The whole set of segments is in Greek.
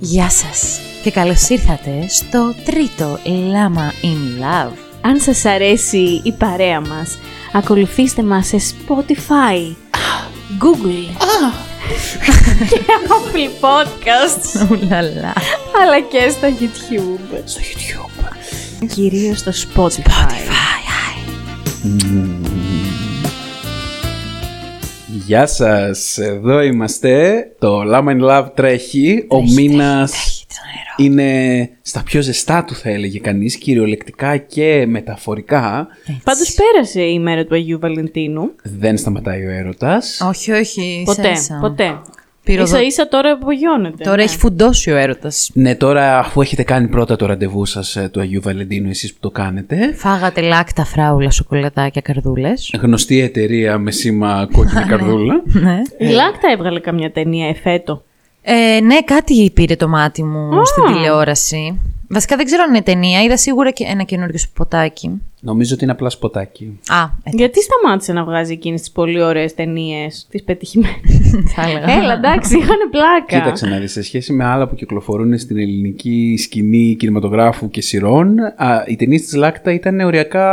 Γεια σας και καλώς ήρθατε στο τρίτο Lama in Love. Αν σας αρέσει η παρέα μας, ακολουθήστε μας σε Spotify, Google και Apple Podcasts, Ουλαλά. αλλά και στο YouTube. Στο YouTube. Κυρίως στο Spotify. Γεια σας, εδώ είμαστε. Το Lama in Love τρέχει. Ο μήνας Τρέχει το νερό. είναι στα πιο ζεστά του θα έλεγε κανείς, κυριολεκτικά και μεταφορικά. Πάντως πέρασε η μέρα του Αγίου Βαλεντίνου. Δεν σταματάει ο έρωτας. Όχι, όχι. Ποτέ, ίσα ίσα. ποτέ. Πυροδο- Ίσα ίσα τώρα απογειώνεται. Τώρα ναι. έχει φουντώσει ο έρωτας. Ναι, τώρα αφού έχετε κάνει πρώτα το ραντεβού σας ε, του Αγίου Βαλεντίνου, εσείς που το κάνετε, Φάγατε λάκτα, φράουλα, σοκολατάκια, καρδούλες. γνωστή εταιρεία με σήμα κόκκινη καρδούλα. ναι. Η Lacta έβγαλε καμιά ταινία εφέτος. Ε, ναι, κάτι πήρε το μάτι μου στην τηλεόραση. Βασικά δεν ξέρω αν είναι ταινία. Είδα σίγουρα και ένα καινούριο σποτάκι. Νομίζω ότι είναι απλά σποτάκι. Α, ε, Γιατί σταμάτησε να βγάζει εκείνες τις πολύ ωραίες ταινίες, τις πετυχημένες; θα έλεγα. Έλα, εντάξει, είχαν πλάκα. Κοίταξε να δεις, σε σχέση με άλλα που κυκλοφορούν στην ελληνική σκηνή κινηματογράφου και σειρών, α, οι ταινίες της Lacta ήταν οριακά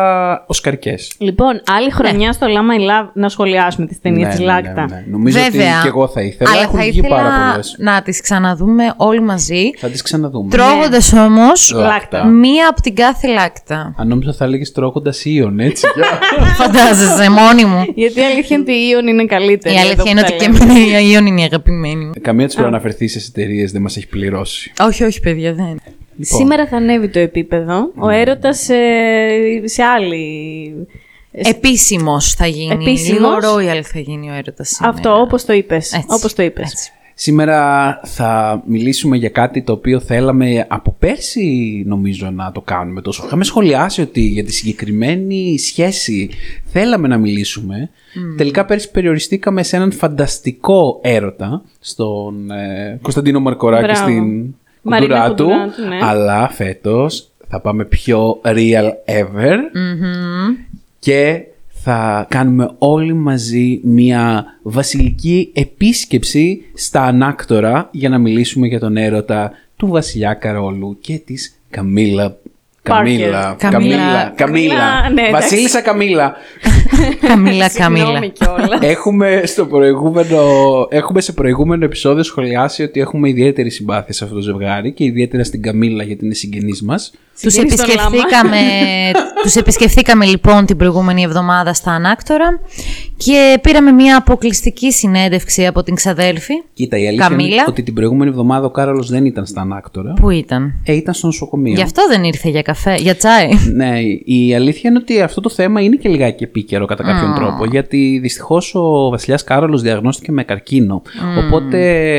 οσκαρικές. Λοιπόν, άλλη χρονιά στο Lama in Love να σχολιάσουμε τις ταινίες Ναι, της ναι, Lacta. ναι, ναι. Νομίζω Βέβαια. ότι και εγώ θα ήθελα. Αλλά Έχουν θα βγει ήθελα πάρα πολλές. να τις ξαναδούμε όλοι μαζί. Θα τις ξαναδούμε. Τρώγοντας όμως Lacta. μία από την κάθε Lacta. Αν νόμιζα θα έλεγες τρώγοντας ΙΟΝ, έτσι. Φαντάζεσαι, μόνη μου. Γιατί η αλήθεια είναι ότι η ΙΟΝ είναι καλύτερη. Η εδώ αλήθεια που είναι τα ότι και λέμε. Εμένα η ΙΟΝ είναι η αγαπημένη μου. Καμία της προαναφερθείσες εταιρείες δεν μας έχει πληρώσει. Όχι, όχι, παιδιά, δεν. Λοιπόν, Σήμερα θα ανέβει το επίπεδο. Ο έρωτας ε, σε άλλη... Επίσημος θα γίνει. Επίσημος. Λίγο royal θα γίνει ο έρωτας. Αυτό, όπως το είπες. Έτσι, Όπως το είπες. Έτσι. Σήμερα θα μιλήσουμε για κάτι το οποίο θέλαμε από πέρσι νομίζω να το κάνουμε τόσο. Είχαμε σχολιάσει ότι για τη συγκεκριμένη σχέση θέλαμε να μιλήσουμε. Τελικά πέρσι περιοριστήκαμε σε έναν φανταστικό έρωτα στον ε, Κωνσταντίνο Μαρκοράκη Μπράβο. στην Μαρίνα κουντουρά του. Κουντουρά του, ναι. Αλλά φέτος θα πάμε πιο real ever και θα κάνουμε όλοι μαζί μια βασιλική επίσκεψη στα ανάκτορα για να μιλήσουμε για τον έρωτα του βασιλιά Καρόλου και της Καμίλα. Καμίλα, Καμίλα. Καμίλα, Καμίλα. Ναι, εντάξει. Βασίλισσα Καμίλα. Καμίλα, Συγγνώμη Καμίλα. κιόλας. έχουμε, στο προηγούμενο, έχουμε σε προηγούμενο επεισόδιο σχολιάσει ότι έχουμε ιδιαίτερη συμπάθεια σε αυτό το ζευγάρι και ιδιαίτερα στην Καμίλα γιατί είναι συγγενής μας. Τους Συγγενείς στον επισκεφθήκαμε, τους επισκεφθήκαμε λοιπόν την προηγούμενη εβδομάδα στα Ανάκτορα και πήραμε μια αποκλειστική συνέντευξη από την ξαδέλφη. Κοίτα, η αλήθεια Καμίλα. είναι ότι την προηγούμενη εβδομάδα ο Κάρολος δεν ήταν στα ανάκτορα. Που ήταν; Ε, ήταν στο νοσοκομείο. Γι' αυτό δεν ήρθε για καφέ, για τσάι. Ναι, η αλήθεια είναι ότι αυτό το θέμα είναι και λιγάκι επίκαιρο κατά κάποιον τρόπο. Γιατί δυστυχώς ο Βασιλιάς Κάρολος διαγνώστηκε με καρκίνο. Οπότε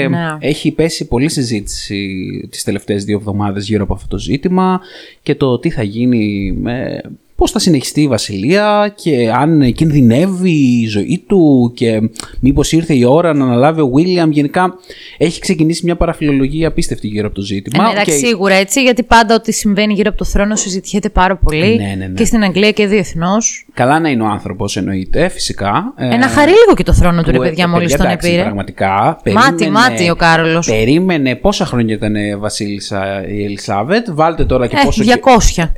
ναι. έχει πέσει πολλή συζήτηση τις τελευταίες δύο εβδομάδες γύρω από αυτό το ζήτημα και το τι θα γίνει με. Πώς θα συνεχιστεί η Βασιλεία και αν κινδυνεύει η ζωή του και μήπως ήρθε η ώρα να αναλάβει ο Βίλιαμ. Γενικά έχει ξεκινήσει μια παραφιλολογία απίστευτη γύρω από το ζήτημα. Ε, εντάξει, Και- σίγουρα έτσι, γιατί πάντα ό,τι συμβαίνει γύρω από το θρόνο συζητιέται πάρα πολύ. Ναι, ναι, ναι. Και στην Αγγλία και διεθνώς. Καλά να είναι ο άνθρωπος, εννοείται, φυσικά. Ε, Ε, να χαρεί λίγο και το θρόνο του, ρε που, ε, παιδιά, ε, μόλις παιδιά, τον εντάξει, επήρε. Πραγματικά. Μάτι, μάτι ο Κάρολος. Περίμενε πόσα χρόνια ήταν ε, Βασίλισσα η Ελισάβετ. Βάλτε τώρα και Ε, πόσο. 200.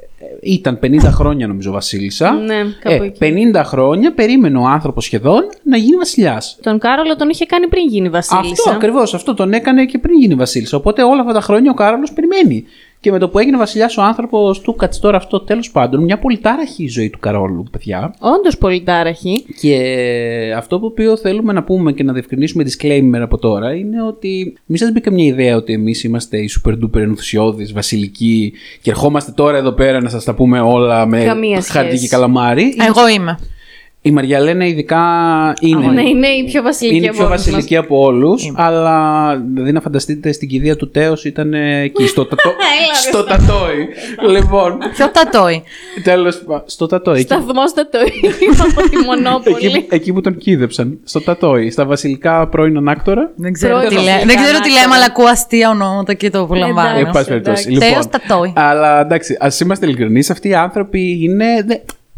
Ήταν 50 χρόνια νομίζω Βασίλισσα. Ναι, κάπου ε, εκεί. 50 χρόνια περίμενε ο άνθρωπος σχεδόν να γίνει Βασιλιάς. Τον Κάρολο τον είχε κάνει πριν γίνει βασίλισσα. Αυτό ακριβώς. Αυτό τον έκανε και πριν γίνει Βασίλισσα. Οπότε όλα αυτά τα χρόνια ο Κάρολος περιμένει. Και με το που έγινε Βασιλιάς ο άνθρωπος του κάτσε τώρα αυτό τέλος πάντων. Μια πολύ τάραχη η ζωή του Καρόλου, παιδιά. Όντως πολύ τάραχη. Και αυτό που οποίο θέλουμε να πούμε και να διευκρινίσουμε disclaimer από τώρα είναι ότι μην σας μπει καμιά ιδέα ότι εμείς είμαστε οι super duper ενθουσιώδεις, βασιλικοί και ερχόμαστε τώρα εδώ πέρα να σας τα πούμε όλα με Καμία χαρτί σχέση. και καλαμάρι. Εγώ είμαι. Η Μαριαλένα ειδικά είναι. Ναι, είναι η πιο βασιλική Είναι η από πιο όλους μας. βασιλική από όλους, αλλά δηλαδή να φανταστείτε στην κηδεία του Τέος ήταν ε, εκεί, στο, τατό... στο τατόι. λοιπόν, Ποιο τατόι; τέλος στο τατόι. εκεί- Σταθμός το από τη Μονόπολη. Εκεί, εκεί που τον κίδεψαν, στο Τατόι, στα βασιλικά πρώην ανάκτορα. Δεν ξέρω, τι, Πρώτος λέ... ήταν δεν ξέρω τι άκαρο. λέμε, αλλά ακούω αστεία ονόματα και το απολαμβάνω. Εντάξει. Εν πάση περιπτώσει. εντάξει. Λοιπόν, Τέος Τατόι. αλλά εντάξει, ας είμαστε ειλικρινείς, αυτοί οι άνθρωποι είναι.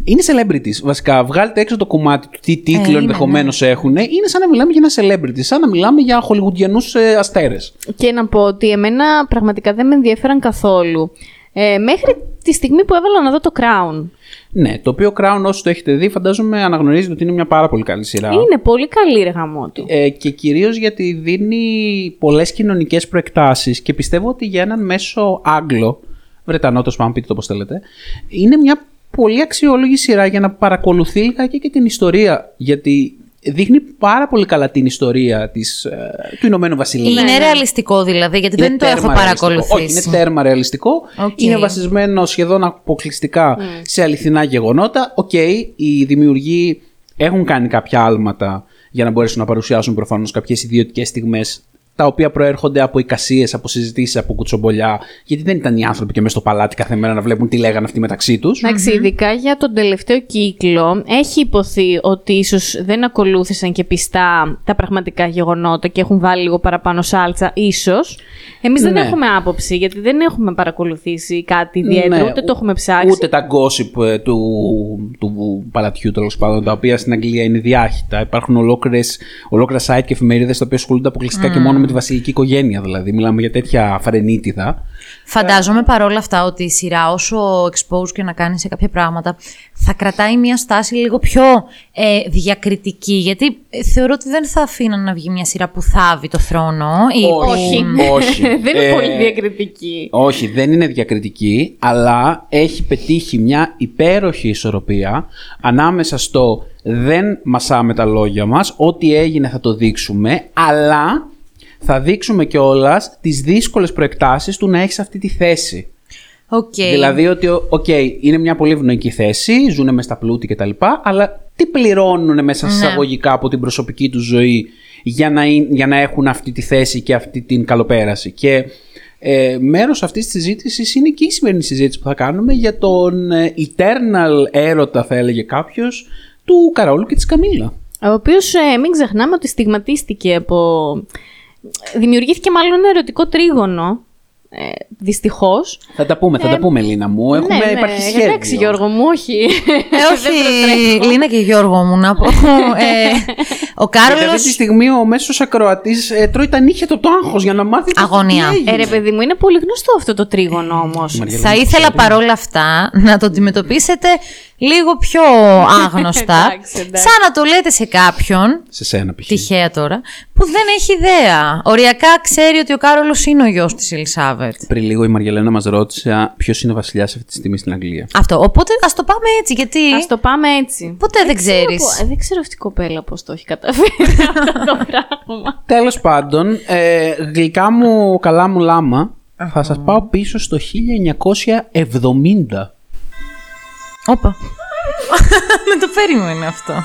Δε- είναι celebrities. Βασικά, βγάλετε έξω το κομμάτι του τι τίτλο είναι, ενδεχομένως έχουν. Είναι σαν να μιλάμε για ένα celebrity, σαν να μιλάμε για χολιγουντιανού ε, αστέρες. Και να πω ότι εμένα πραγματικά δεν με ενδιαφέραν καθόλου. Ε, μέχρι τη στιγμή που έβαλα να δω το Crown. Ναι, το οποίο Crown, όσοι το έχετε δει, φαντάζομαι αναγνωρίζετε ότι είναι μια πάρα πολύ καλή σειρά. Είναι πολύ καλή ρε γαμό του. Ε, και κυρίως γιατί δίνει πολλές κοινωνικές προεκτάσεις και πιστεύω ότι για έναν μέσο Άγγλο, Βρετανό το πάντων, πείτε το πώς θέλετε, είναι μια πολύ αξιόλογη σειρά για να παρακολουθεί λιγάκι και την ιστορία. Γιατί δείχνει πάρα πολύ καλά την ιστορία της, ε, του Ηνωμένου Βασιλείου. Είναι ναι. ρεαλιστικό δηλαδή, γιατί δεν το έχω τέρμα ρεαλιστικό. παρακολουθήσει. Όχι, είναι τέρμα ρεαλιστικό. Οκ. Είναι βασισμένο σχεδόν αποκλειστικά σε αληθινά γεγονότα. Οκ, οι δημιουργοί έχουν κάνει κάποια άλματα για να μπορέσουν να παρουσιάσουν προφανώς κάποιες ιδιωτικές στιγμές τα οποία προέρχονται από εικασίες, από συζητήσεις, από κουτσομπολιά. Γιατί δεν ήταν οι άνθρωποι και μέσα στο παλάτι κάθε μέρα να βλέπουν τι λέγανε αυτοί μεταξύ τους. Εντάξει, ειδικά για τον τελευταίο κύκλο, έχει ειπωθεί ότι ίσως δεν ακολούθησαν και πιστά τα πραγματικά γεγονότα και έχουν βάλει λίγο παραπάνω σάλτσα, ίσως. Εμείς δεν Ναι. έχουμε άποψη, γιατί δεν έχουμε παρακολουθήσει κάτι ιδιαίτερο, Ναι, ούτε το έχουμε ψάξει. Ούτε τα gossip ε, του, του παλατιού τέλος πάντων, τα οποία στην Αγγλία είναι διάχυτα. Υπάρχουν ολόκληρες, ολόκληρα site και εφημερίδες τα οποία ασχολούνται αποκλειστικά και μόνο με τη βασιλική οικογένεια. Δηλαδή, μιλάμε για τέτοια φαρενίτιδα. Φαντάζομαι παρόλα αυτά ότι η σειρά όσο expose και να κάνει σε κάποια πράγματα θα κρατάει μια στάση λίγο πιο ε, διακριτική γιατί ε, θεωρώ ότι δεν θα αφήναν να βγει μια σειρά που θάβει το θρόνο ή που- Όχι. όχι. δεν είναι Ε, πολύ διακριτική. Όχι, δεν είναι διακριτική, αλλά έχει πετύχει μια υπέροχη ισορροπία ανάμεσα στο δεν μασάμε τα λόγια μας, ό,τι έγινε θα το δείξουμε, αλλά θα δείξουμε κιόλας τις δύσκολες προεκτάσεις του να έχεις αυτή τη θέση. Οκ. Δηλαδή ότι, οκ, είναι μια πολύ ευνοϊκή θέση, ζουν μέσα στα πλούτη κτλ. Αλλά τι πληρώνουν μέσα σε Ναι. εισαγωγικά από την προσωπική του ζωή για να, είναι- για να έχουν αυτή τη θέση και αυτή την καλοπέραση. Και ε, μέρος αυτής της συζήτησης είναι και η σημερινή συζήτηση που θα κάνουμε για τον ε, eternal έρωτα, θα έλεγε κάποιος, του Καραόλου και της Καμίλα. Ο οποίος μην ξεχνάμε ότι στιγματίστηκε από. Δημιουργήθηκε μάλλον ένα ερωτικό τρίγωνο. Ε, Δυστυχώς. Θα τα πούμε, θα τα πούμε, Λίνα μου. Έχουμε ναι, ναι, υπάρχει σχέδιο. Εντάξει, Γιώργο μου, όχι. Ε, όχι, Λίνα και Γιώργο μου να πω. Ε, ο Γιατί αυτή τη Κάρολος... στιγμή ο μέσος ακροατής ε, τρώει τα νύχια του από το άγχος για να μάθει το Αγωνία. τι έγινε. Ε, ρε παιδί μου, είναι πολύ γνωστό αυτό το τρίγωνο όμως. Μαριέλα, Θα μου ήθελα ξέρει. παρόλα αυτά να το αντιμετωπίσετε λίγο πιο άγνωστα. Εντάξει, εντάξει. σαν να το λέτε σε κάποιον, Σε σένα π.χ. τυχαία τώρα, που δεν έχει ιδέα. Οριακά ξέρει ότι ο Κάρολος είναι ο γιος της Ελισάβετ. Πριν λίγο η Μαργελένα μας ρώτησε ποιος είναι ο βασιλιάς αυτή τη στιγμή στην Αγγλία. Αυτό. Οπότε ας το πάμε έτσι, γιατί Α το πάμε έτσι. ποτέ δεν ξέρεις. Ε, δεν ξέρω αυτή η κοπέλα πώς το έχει καταφέρει αυτό το πράγμα. Τέλος πάντων, ε, γλυκά μου, καλά μου λάμα, θα σας πάω πίσω στο 1970. Όπα. Με το περίμενε αυτό.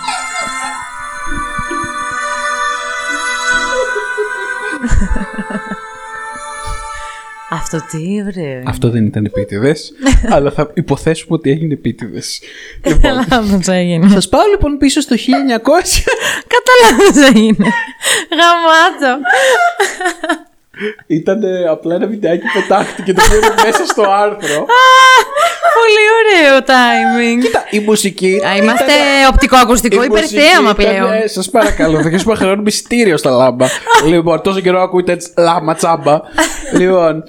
Αυτό τι ωραίο. είναι. Αυτό δεν ήταν επίτηδες, αλλά θα υποθέσουμε ότι έγινε επίτηδες. λοιπόν, Λάθος έγινε. σας πάω λοιπόν πίσω στο 1900... Κατά λάθος έγινε. Γαμάτο. Ήταν απλά ένα βιντεάκι που πετάχτηκε το οποίο είναι μέσα στο άρθρο. Πολύ ωραίο timing. Κοίτα, η μουσική. Α, είμαστε ήταν- οπτικοακουστικό η μουσική υπερθέαμα ήταν, πλέον. ε, Σας παρακαλώ, θα χρησιμοποιήσουμε χρεώνουμε εισιτήριο στα λάμπα. λοιπόν, τόσο καιρό ακούτε έτσι λάμα τσάμπα. λοιπόν,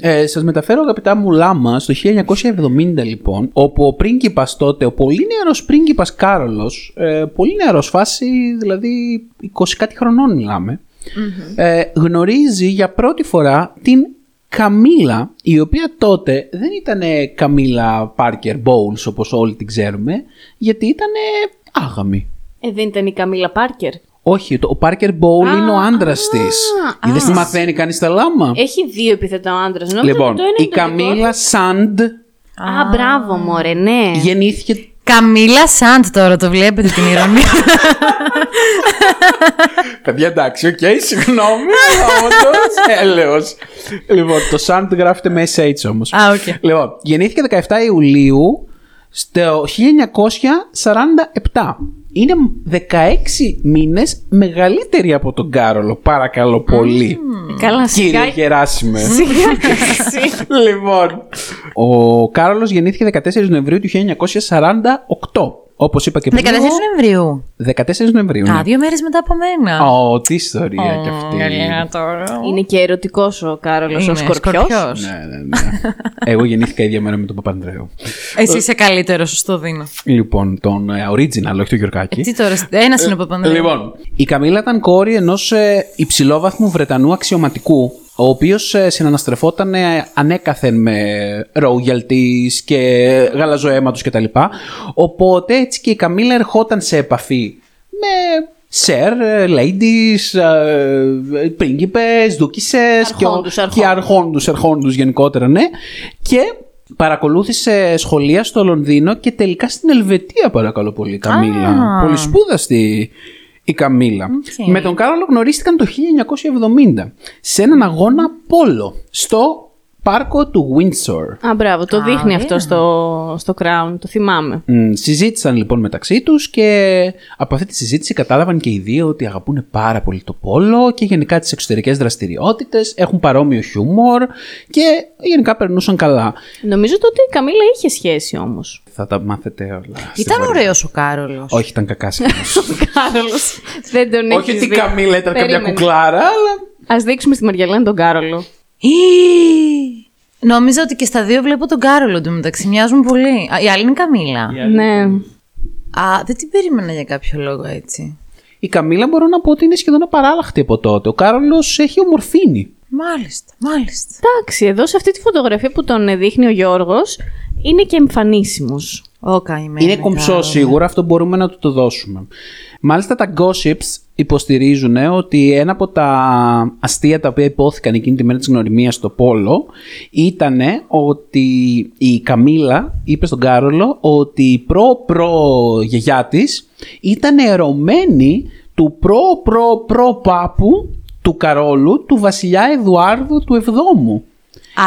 ε, σας μεταφέρω αγαπητά μου λάμα στο 1970 λοιπόν, όπου ο πρίγκιπας τότε, ο πολύ νεαρός πρίγκιπας Κάρολος, ε, πολύ νεαρός φάση, δηλαδή 20 κάτι χρονών μιλάμε, ε, γνωρίζει για πρώτη φορά την Καμίλα, η οποία τότε δεν ήταν Καμίλα Πάρκερ Bowles όπως όλοι την ξέρουμε, γιατί ήταν άγαμη. Ε, δεν ήταν η Καμίλα Πάρκερ; Όχι, το- ο Parker Bowles είναι ο άντρας της. Είδες τι μαθαίνει κανείς στα λάμα; Έχει δύο επίθετα άντρας. λοιπόν, η Καμίλα Shand Α, μπράβο, μωρέ, ναι. γεννήθηκε. Καμίλα Shand τώρα, το βλέπετε την ειρωνεία. Παιδιά, εντάξει, οκ, συγγνώμη, όντως. Έλεος. λοιπόν, το Shand γράφεται με SH όμως. Α, οκ. Λοιπόν, γεννήθηκε 17 Ιουλίου στο 1947. Είναι 16 μήνες μεγαλύτερη από τον Κάρολο, παρακαλώ πολύ. Καλά, Κύριε σιγά. Γεράσιμε. Σιγά και εσύ. λοιπόν. Ο Κάρολος γεννήθηκε 14 Νοεμβρίου του 1948. Όπως είπα και 14 πριν. Νοεμβρίου. 14 Νοεμβρίου. Α, ναι. δύο μέρες μετά από μένα. Ω, τι ιστορία κι αυτή. Γαλιά τώρα. Είναι και ερωτικός ο Κάρολος ο Είναι Σκορπιός. σκορπιός. Ναι, ναι, ναι. Εγώ γεννήθηκα ίδια μέρα με τον Παπανδρέου. Εσύ είσαι καλύτερο, σου το δίνω. Λοιπόν, τον ε, original, όχι τον Γιουρκάκη. Τι τώρα, ένας είναι ο Παπανδρέου. Λοιπόν, η Καμίλα ήταν κόρη ενός υψηλόβαθμου Βρετανού αξιωματικού, ο οποίος συναναστρεφόταν ε, ανέκαθεν με royalties και γαλαζοαίματος κτλ. Οπότε έτσι και η Καμίλα ερχόταν σε επαφή με σερ, ε, ladies, ε, πρίγκιπες, δούκισσες και, ο- Αρχόντους, και αρχόντους. αρχόντους, ερχόντους γενικότερα, ναι. Και παρακολούθησε σχολεία στο Λονδίνο και τελικά στην Ελβετία, παρακαλώ πολύ, η Καμίλα. Α. Πολυσπούδαστη η Καμίλα. Οκ. Με τον Κάρολο γνωρίστηκαν το 1970 σε έναν αγώνα πόλο στο πάρκο του Windsor. Α, μπράβο, το Α, δείχνει ωραία. αυτό στο, στο Crown, το θυμάμαι. Μ, συζήτησαν λοιπόν μεταξύ τους και από αυτή τη συζήτηση κατάλαβαν και οι δύο ότι αγαπούν πάρα πολύ το πόλο και γενικά τις εξωτερικές δραστηριότητες, έχουν παρόμοιο χιούμορ και γενικά περνούσαν καλά. Νομίζω ότι η Καμίλα είχε σχέση όμως. Θα τα μάθετε όλα. στην Ήταν πορεία. ωραίος ο Κάρολος. Όχι, ήταν κακά Ο Κάρολος. Δεν τον έχεις Όχι ότι η Καμίλα ήταν κάποια κουκλάρα, αλλά Α δείξουμε στη Μαριαλένα τον Κάρολο. Νόμιζα ότι και στα δύο βλέπω τον Κάρολο του μεταξύ. Μοιάζουν πολύ. Α, η άλλη είναι η Καμίλα. Ναι. Α, δεν την περίμενα για κάποιο λόγο έτσι. η Καμίλα μπορώ να πω ότι είναι σχεδόν απαράλλαχτη από τότε. Ο Κάρολος έχει ομορφήνει. Μάλιστα, μάλιστα. Εντάξει, εδώ σε αυτή τη φωτογραφία που τον δείχνει ο Γιώργος είναι και εμφανίσιμος. Ο καημένος. Είναι κομψός σίγουρα, αυτό μπορούμε να του το δώσουμε. Μάλιστα τα gossips υποστηρίζουν ότι ένα από τα αστεία τα οποία ειπώθηκαν εκείνη τη μέρα της γνωριμίας στο Πόλο ήταν ότι η Καμίλα είπε στον Κάρολο ότι η προ-προ γιαγιά της ήταν ερωμένη του προ-προ-προ παππού του Καρόλου του βασιλιά Εδουάρδου του Εβδόμου.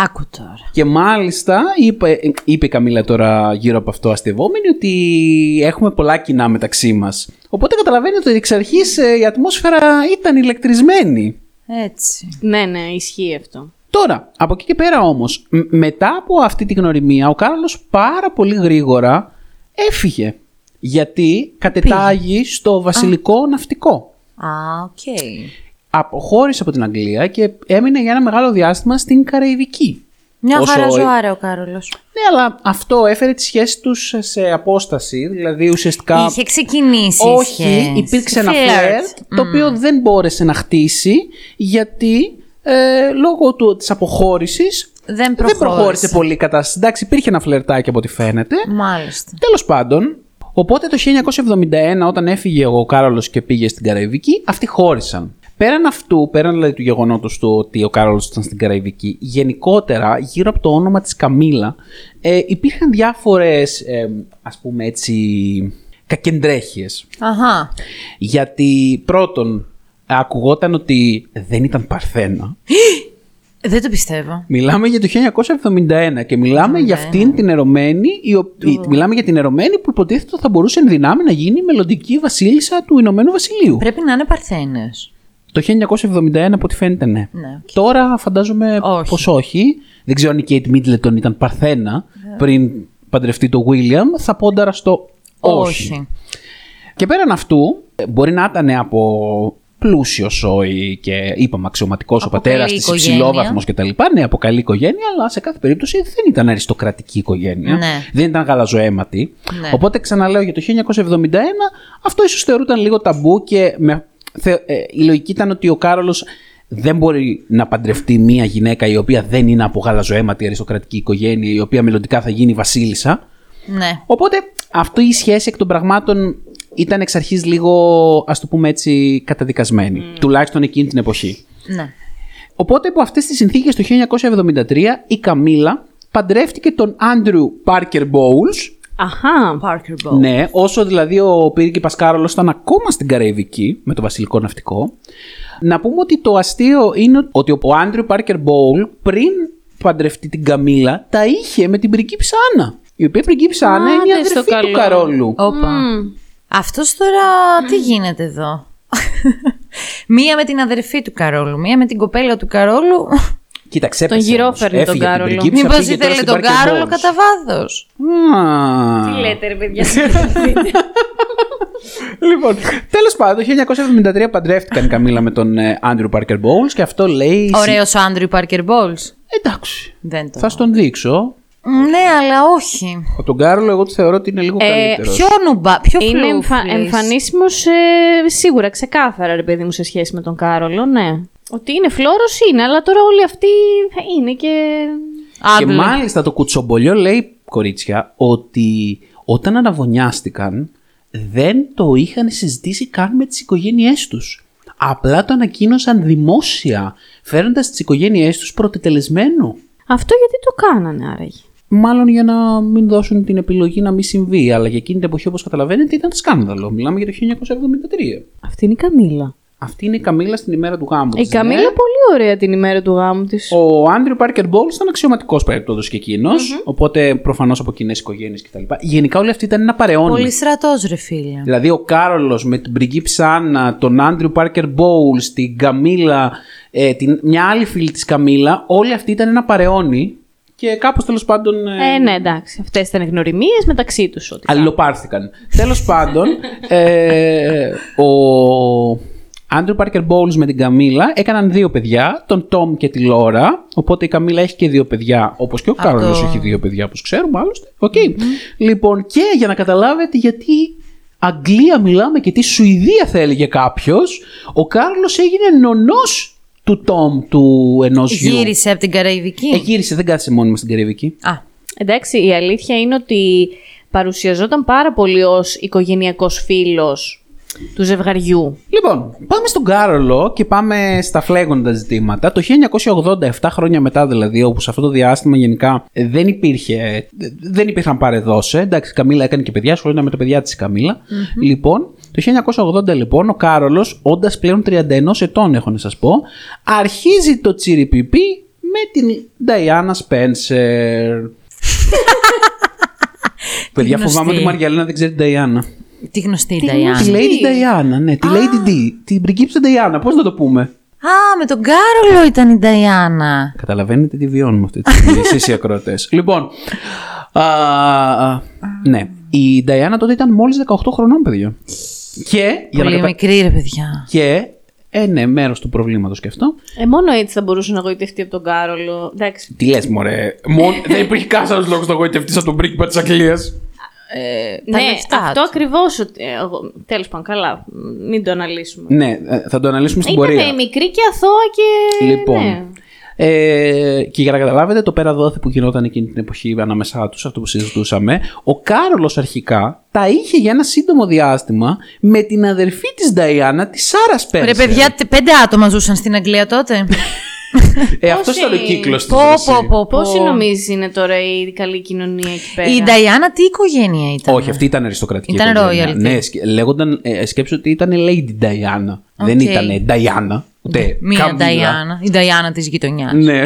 Άκου τώρα. Και μάλιστα είπε, είπε η Καμίλα τώρα γύρω από αυτό αστευόμενη ότι έχουμε πολλά κοινά μεταξύ μας. Οπότε καταλαβαίνετε ότι εξ αρχής ε, η ατμόσφαιρα ήταν ηλεκτρισμένη. Έτσι. Ναι, ναι, ισχύει αυτό. Τώρα, από εκεί και πέρα όμως, μ- μετά από αυτή τη γνωριμία, ο Κάρολος πάρα πολύ γρήγορα έφυγε. Γιατί κατετάγη στο βασιλικό ναυτικό. Α, οκ. Αποχώρησε από την Αγγλία και έμεινε για ένα μεγάλο διάστημα στην Καραϊβική. Μια Όσο- χαρά ζωάρα ο Κάρολος. Ναι, αλλά αυτό έφερε τη σχέση τους σε απόσταση, δηλαδή ουσιαστικά... Είχε ξεκινήσει. η Όχι, σχέση. υπήρξε ένα Φλερτ. φλερτ, το οποίο δεν μπόρεσε να χτίσει, γιατί ε, λόγω του, της αποχώρησης Δεν δεν προχώρησε προχώρησε. πολύ η κατάσταση. Εντάξει, υπήρχε ένα φλερτάκι από ό,τι φαίνεται. Μάλιστα. Τέλος πάντων, οπότε το 1971 όταν έφυγε ο Κάρολος και πήγε στην Καραϊβική, αυτοί χώρισαν. Πέραν αυτού, πέραν δηλαδή του γεγονότος του ότι ο Κάρολος ήταν στην Καραϊβική, γενικότερα γύρω από το όνομα της Καμίλα ε, υπήρχαν διάφορες, ε, ας πούμε έτσι, κακεντρέχειες. Αχά. Γιατί πρώτον, ακουγόταν ότι δεν ήταν παρθένα. Δεν το πιστεύω. Μιλάμε για το 1971 και μιλάμε για αυτήν την ερωμένη, η ο- η- μιλάμε για την ερωμένη που υποτίθεται ότι θα μπορούσε εν δυνάμει να γίνει η μελλοντική βασίλισσα του Ηνωμένου Βασιλείου. Πρέπει να είναι παρθένες. Το 1971 από ό,τι φαίνεται ναι. Ναι, οκ. Τώρα φαντάζομαι Όχι. πως όχι. Δεν ξέρω αν η Kate Middleton ήταν παρθένα πριν παντρευτεί το William. Θα πόνταρα στο όχι. Και πέραν αυτού, μπορεί να ήταν από πλούσιος σόι και είπαμε αξιωματικός ο Από πατέρας καλή της, οικογένεια. υψηλόβαθμος κτλ. Ναι, από καλή οικογένεια, αλλά σε κάθε περίπτωση δεν ήταν αριστοκρατική οικογένεια. Ναι. Δεν ήταν γαλαζοαίματη. Ναι. Οπότε ξαναλέω για το 1971, αυτό ίσως θεωρούταν λίγο ταμπού και με, θε, ε, η λογική ήταν ότι ο Κάρολος δεν μπορεί να παντρευτεί μία γυναίκα η οποία δεν είναι από γαλαζοαίματη αριστοκρατική οικογένεια, η οποία μελλοντικά θα γίνει βασίλισσα. Ναι. Οπότε αυτή η σχέση εκ των πραγμάτων ήταν εξ αρχής λίγο, ας το πούμε έτσι, καταδικασμένη. Τουλάχιστον εκείνη την εποχή. Ναι. Οπότε από αυτές τις συνθήκες το 1973 η Καμίλα παντρεύτηκε τον Άντριου Πάρκερ Bowles. Αχά. Parker Bowl. Ναι, όσο δηλαδή ο Πύργη Κάρολος ήταν ακόμα στην Καραϊβική με το βασιλικό ναυτικό. Να πούμε ότι το αστείο είναι ότι ο Άντριου Πάρκερ Μπόουλ πριν παντρευτεί την Καμίλα τα είχε με την πριγκίπισσα Άννα. Η οποία πριγκίπισσα Άννα είναι η Άντε στο αδερφή του καλό. Καρόλου. Όπα. Μμμ. Αυτός τώρα τι γίνεται εδώ; μία με την αδερφή του Καρόλου, μία με την κοπέλα του Καρόλου. Κοίταξε, Τον έπεσε γυρόφερνε όμως. τον Έφυγε από την Κάρολο. πριγκίπισσα, Μήπως πήγε τώρα ήθελε στην τον Parker Κάρολο Bowles. κατά βάθος; Α. Τι λέτε, ρε παιδιά. Λοιπόν, τέλος πάντων, το 1973 παντρεύτηκαν η Καμίλα με τον ε, Άντριου Πάρκερ Bowles και αυτό λέει. Ωραίος ο Άντριου Πάρκερ Μπόλς. Εντάξει. Δεν το. Θα στον δείξω. Ναι, αλλά όχι. Ο τον Κάρολο, εγώ του θεωρώ ότι είναι λίγο Ε, καλύτερος. Πιο νουμπά, πιο Είναι εμφα... φλούφλης. εμφανίσιμος ε, σίγουρα, ξεκάθαρα, ρε παιδί μου, σε σχέση με τον Κάρολο, ναι. Ότι είναι φλόρος είναι, αλλά τώρα όλοι αυτοί είναι και... Και Άντλε. μάλιστα το κουτσομπολιό λέει, κορίτσια, ότι όταν αναβωνιάστηκαν δεν το είχαν συζητήσει καν με τις οικογένειές τους. Απλά το ανακοίνωσαν δημόσια, φέρνοντας τις οικογένειές τους πρωτετελεσμένο. Αυτό γιατί το κάνανε άραγε; Μάλλον για να μην δώσουν την επιλογή να μην συμβεί, αλλά για εκείνη την εποχή, όπως καταλαβαίνετε, ήταν σκάνδαλο. Μιλάμε για το 1973. Αυτή είναι η Καμίλα. Αυτή είναι η Καμίλα στην ημέρα του γάμου Η της, Καμίλα ναι. πολύ ωραία την ημέρα του γάμου της. Ο Άντριου Πάρκερ Μπόλς ήταν αξιωματικός περίπτωτο και εκείνος, οπότε προφανώς από κοινές οικογένειες κτλ. Γενικά όλοι αυτοί ήταν ένα παρεώνι. Πολύ στρατός ρε φίλε. Δηλαδή ο Κάρολος με την πριγκίψα Άννα, τον Άντριου Πάρκερ Μπόουλ, την Καμίλα, ε, την, μια άλλη φίλη της Καμίλα, όλοι αυτοί ήταν ένα παρεόνι και κάπως τέλος πάντων. ε, Ε, ναι, εντάξει. Αυτές ήταν γνωριμίες μεταξύ τους. Ότι Αλληλοπάρθηκαν. Τέλος πάντων, ε, ο Andrew Parker Bowles με την Καμίλα έκαναν δύο παιδιά, τον Τόμ και τη Λόρα. Οπότε η Καμίλα έχει και δύο παιδιά, όπως και ο Από Κάρολος το- έχει δύο παιδιά, όπως ξέρουμε άλλωστε. Οκ. Λοιπόν, και για να καταλάβετε γιατί Αγγλία μιλάμε και τι Σουηδία θα έλεγε κάποιος, ο Κάρολος έγινε νονός του Τόμ του ενός γιου. Γύρισε από την Καραϊβική. Ε, γύρισε, δεν κάθισε μόνιμα στην Καραϊβική. Α, Εντάξει, η αλήθεια είναι ότι παρουσιαζόταν πάρα πολύ ως οικογενειακός φίλος του ζευγαριού. Λοιπόν, πάμε στον Κάρολο και πάμε στα φλέγοντα ζητήματα. Το 1987 χρόνια μετά δηλαδή, όπου σε αυτό το διάστημα γενικά ε, δεν υπήρχε, ε, δεν υπήρχαν παρεδώσε. Εντάξει, η Καμίλα έκανε και παιδιά, ασχολούνταν με τα παιδιά της η καμιλα Λοιπόν, το 1980 λοιπόν, ο Κάρολος, όντας πλέον 31 ετών έχω να σας πω, αρχίζει το τσιριπιπί με την Νταϊάννα Σπένσερ. Παιδιά, γνωστή. φοβάμαι ότι η Μαριαλένα δεν ξέρει την Νταϊάννα. Τη γνωστή Τη Τη Νταϊάννα. Lady Diana, ναι, τη Lady D. Την πριγκίψα Diana, πώς να το πούμε; Α, με τον Κάρολο ήταν η Νταϊάννα. Καταλαβαίνετε τι βιώνουμε αυτή τη στιγμή, εσείς οι ακροατές. Λοιπόν, α, α, ναι, η Diana τότε ήταν μόλις 18 χρονών, παιδιά. Και, για να Πολύ κατα... μικρή ρε παιδιά. και, ε, ναι, μέρος του προβλήματος και αυτό. Ε, μόνο έτσι θα μπορούσε να γοητευτεί από τον Κάρολο. Εντάξει. Τι λες, μωρέ, μόνο, δεν υπήρχε κανένας άλλος λόγος να γοητευτείς από τον πρίγκιπα της Αγγλίας. Τα ναι, λεφτά αυτό του. ακριβώς. ότι- ε, εγώ- Τέλος πάντων, καλά. Μην το αναλύσουμε. Ναι, ε, θα το αναλύσουμε στην πορεία. Ήταν μικρή και αθώα και. Λοιπόν. Ναι. Ε, και για να καταλάβετε το πέρα δώθε που γινόταν εκείνη την εποχή ανάμεσά τους, αυτό που συζητούσαμε, ο Κάρολος αρχικά τα είχε για ένα σύντομο διάστημα με την αδερφή της Νταϊάνα, τη Σάρα Σπένσερ. Ρε παιδιά, τε- πέντε άτομα ζούσαν στην Αγγλία τότε. Ε, αυτός Πόσοι- ήταν ο κύκλος της. πω, ρε, εσύ. πω, πω, πω. Πόσοι νομίζεις είναι τώρα η καλή κοινωνία εκεί πέρα; Η Νταϊάνα τι οικογένεια ήταν; Όχι, αυτή ήταν αριστοκρατική. Ήταν οικογένεια. royalty. Ναι, σκε- λέγονταν, ε, σκέψου ότι ήταν Lady Diana. Δεν Οκ. ήταν Diana, ούτε Μία Καμίλα. Νταϊάνα. Η Νταϊάνα της γειτονιάς. Ναι.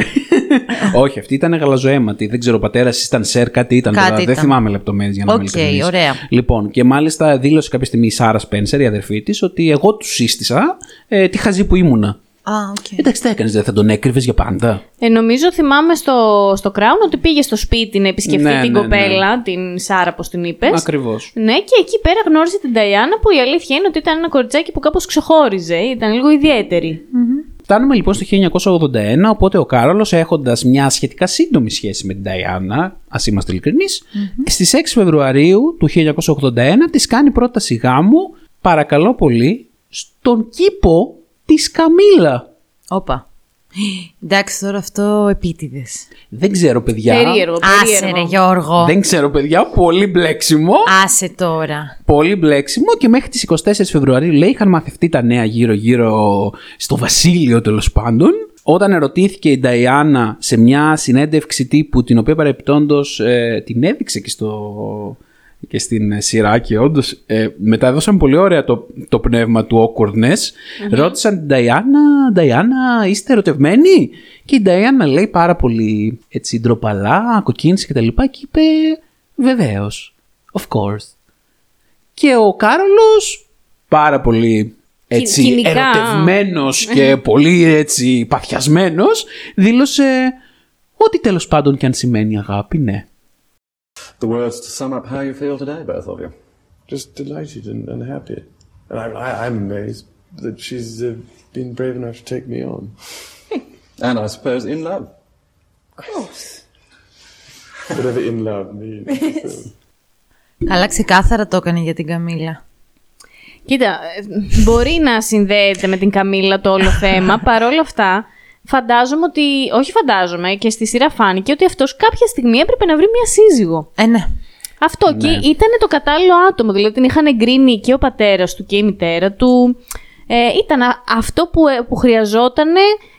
Όχι, αυτή ήταν γαλαζοαίματη. Δεν ξέρω, ο πατέρας ήταν σερ, κάτι ήταν. Κάτι τώρα. Δεν ήταν. θυμάμαι λεπτομέρειες για να Οκ, είμαι ειλικρινής. ωραία. Λοιπόν, και μάλιστα δήλωσε κάποια στιγμή η Σάρα Σπένσερ, η αδερφή της, ότι εγώ τους σύστησα ε, τη χαζή που ήμουνα. Α, οκ. Εντάξει, τι έκανες, δεν θα τον έκρυβες για πάντα. Ε, νομίζω θυμάμαι στο, στο Crown ότι πήγε στο σπίτι να επισκεφτεί Ναι, την ναι, κοπέλα, την Σάρα, πώς την είπες. Ακριβώς. Ναι, και εκεί πέρα γνώρισε την Νταϊάνα που η αλήθεια είναι ότι ήταν ένα κοριτσάκι που κάπως ξεχώριζε. Ήταν λίγο ιδιαίτερη. Φτάνουμε λοιπόν στο 1981, οπότε ο Κάρολος, έχοντας μια σχετικά σύντομη σχέση με την Νταϊάννα, ας είμαστε ειλικρινείς, στις 6 Φεβρουαρίου του 1981 της κάνει πρόταση γάμου, παρακαλώ πολύ, στον κήπο τη Καμίλα. Όπα. Εντάξει, τώρα αυτό επίτηδες. Δεν ξέρω, παιδιά. Περίεργο, Άσε περίεργο. ρε Γιώργο. Δεν ξέρω, παιδιά. Πολύ μπλέξιμο. Άσε τώρα. Πολύ μπλέξιμο και μέχρι τις 24 Φεβρουαρίου λέει είχαν μαθευτεί τα νέα γύρω-γύρω στο βασίλειο τέλος πάντων. Όταν ερωτήθηκε η Νταϊάννα σε μια συνέντευξη τύπου την οποία παρεπιπτόντως ε, την έδειξε και, στο, και στην ε, σειρά και όντως ε, μεταδώσαν πολύ ωραία το, το πνεύμα του awkwardness ρώτησαν την Νταϊάννα Νταϊάννα είστε ερωτευμένοι; Και η Νταϊάννα λέει πάρα πολύ έτσι ντροπαλά κοκκίνησε και τα λοιπά και είπε Βεβαίως. Of course. Και ο Κάρολος, πάρα πολύ έτσι κοινικά. ερωτευμένος και πολύ έτσι παθιασμένος, δήλωσε ότι τέλος πάντων και αν σημαίνει αγάπη, ναι. The words to sum up how you feel today, both of you. Just delighted and, and happy. And I, I, I'm amazed that she's uh, been brave enough to take me on. And I suppose in love. Whatever in love means. Καλά, ξεκάθαρα το έκανε για την Καμίλα. Κοίτα, ε, μπορεί να συνδέεται με την Καμίλα το όλο θέμα. Παρ' όλα αυτά, φαντάζομαι ότι. Όχι φαντάζομαι, και στη σειρά φάνηκε ότι αυτός κάποια στιγμή έπρεπε να βρει μια σύζυγο. Ε, ναι. Αυτό και ήταν το κατάλληλο άτομο. Δηλαδή την είχαν εγκρίνει και ο πατέρας του και η μητέρα του. Ε, ήταν α- αυτό που, ε, που χρειαζόταν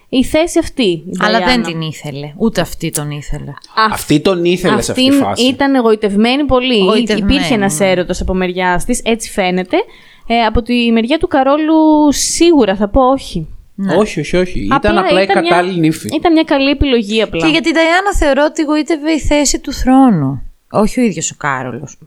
η θέση αυτή. η Αλλά δεν Νταϊάννα. την ήθελε. Ούτε αυτή τον ήθελε. Α- Αυτή τον ήθελε σε αυτή τη Αυτήν φάση. ήταν εγωιτευμένη πολύ. Εγωιτευμένη, Υπήρχε ένας ναι. έρωτα από μεριά της, έτσι φαίνεται. Ε, από τη μεριά του Καρόλου σίγουρα θα πω όχι. Όχι, όχι, όχι. Ήταν απλά η μια- κατάλληλη νύφη. Ήταν μια καλή επιλογή απλά. Και για την Ταϊάννα θεωρώ ότι γοήτευε η θέση του θρόνου. Όχι ο ίδιος ο Κάρολος.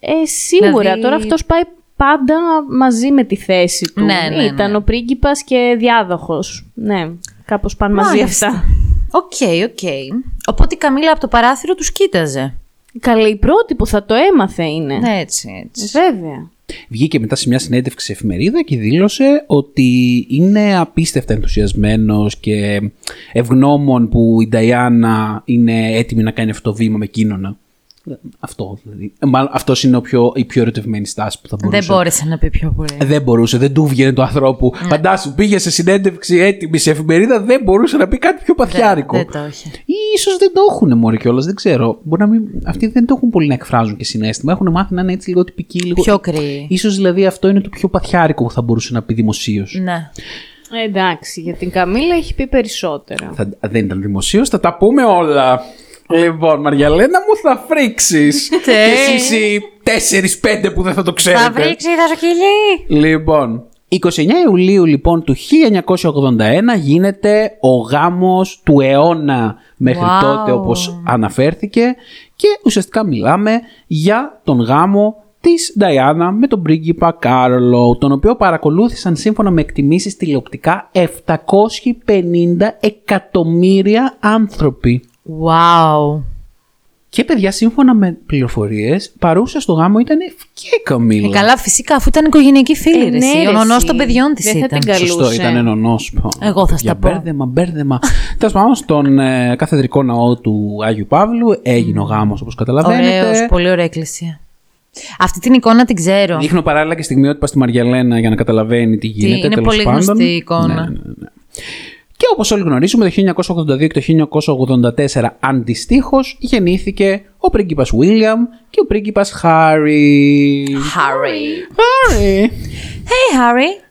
Ε, σίγουρα. Δηλαδή- Τώρα αυτός πάει πάντα μαζί με τη θέση του. Ναι, ναι, Ήταν ναι. ο πρίγκιπας και διάδοχος. Ναι, κάπως πάνε μαζί Μάλιστα. αυτά. OK, OK. Οπότε η Καμίλα από το παράθυρο τους κοίταζε. Καλή η πρώτη που θα το έμαθε είναι. Ναι, έτσι, έτσι. Βέβαια. Βγήκε μετά σε μια συνέντευξη σε εφημερίδα και δήλωσε ότι είναι απίστευτα ενθουσιασμένος και ευγνώμων που η Νταϊάνα είναι έτοιμη να κάνει αυτό το βήμα με εκείνον. Αυτό δηλαδή. Ε, Μάλλον αυτός είναι ο πιο, η πιο ερωτευμένη στάση που θα μπορούσε. Δεν μπόρεσε να πει πιο πολύ. Ε, Δεν μπορούσε, δεν του βγαίνει του ανθρώπου. Ναι. Φαντάσου, πήγε σε συνέντευξη έτοιμη σε εφημερίδα, δεν μπορούσε να πει κάτι πιο παθιάρικο. δεν το είχε. Ή ίσως δεν το έχουν μόλι κιόλας, δεν ξέρω. Μπορεί να μην... Αυτοί δεν το έχουν πολύ να εκφράζουν και συνέστημα. Έχουν μάθει να είναι έτσι λίγο τυπικοί, λίγο. Πιο κρύοι. Ίσως δηλαδή αυτό είναι το πιο παθιάρικο που θα μπορούσε να πει δημοσίως. Ναι. Ε, εντάξει, για την Καμίλα έχει πει περισσότερα. Θα... Δεν ήταν δημοσίως, θα τα πούμε όλα. Λοιπόν, Μαριαλένα μου θα φρίξεις. και εσεί οι 4-5 που δεν θα το ξέρετε. Θα βρίξει θα σκυλί. Λοιπόν, 29 Ιουλίου λοιπόν του 1981 γίνεται ο γάμος του αιώνα μέχρι Wow. τότε όπως αναφέρθηκε και ουσιαστικά μιλάμε για τον γάμο της Νταϊάννα με τον πρίγκιπα Κάρολο, τον οποίο παρακολούθησαν σύμφωνα με εκτιμήσεις τηλεοπτικά 750 εκατομμύρια άνθρωποι. Wow. Και παιδιά, σύμφωνα με πληροφορίες, παρούσα στο γάμο ήταν και η Καμίλα. Ε, καλά, φυσικά, αφού ήταν οικογενειακή φίλη. Ε, ρε, ναι, εσύ. ρε, ο νονός εσύ. των παιδιών της Δεν θα ήταν. την καλούσε. Σωστό, ήταν νονό. Εγώ θα στα πω. Μπέρδεμα, μπέρδεμα. Τέλος πάντων, στον ε, καθεδρικό ναό του Άγιου Παύλου έγινε ο γάμος, όπως καταλαβαίνετε. Ωραίος, πολύ ωραία εκκλησία. Αυτή την εικόνα την ξέρω. Δείχνω παράλληλα και στιγμιότυπα στη Μαριαλένα για να καταλαβαίνει τι γίνεται. είναι τέλος πολύ πάντων. γνωστή η εικόνα. Ναι, ναι, ναι. Και όπως όλοι γνωρίζουμε, το 1982 και το 1984 αντιστοίχως γεννήθηκε ο πρίγκιπας William και ο πρίγκιπας Harry. Harry. Harry. Hey, Harry.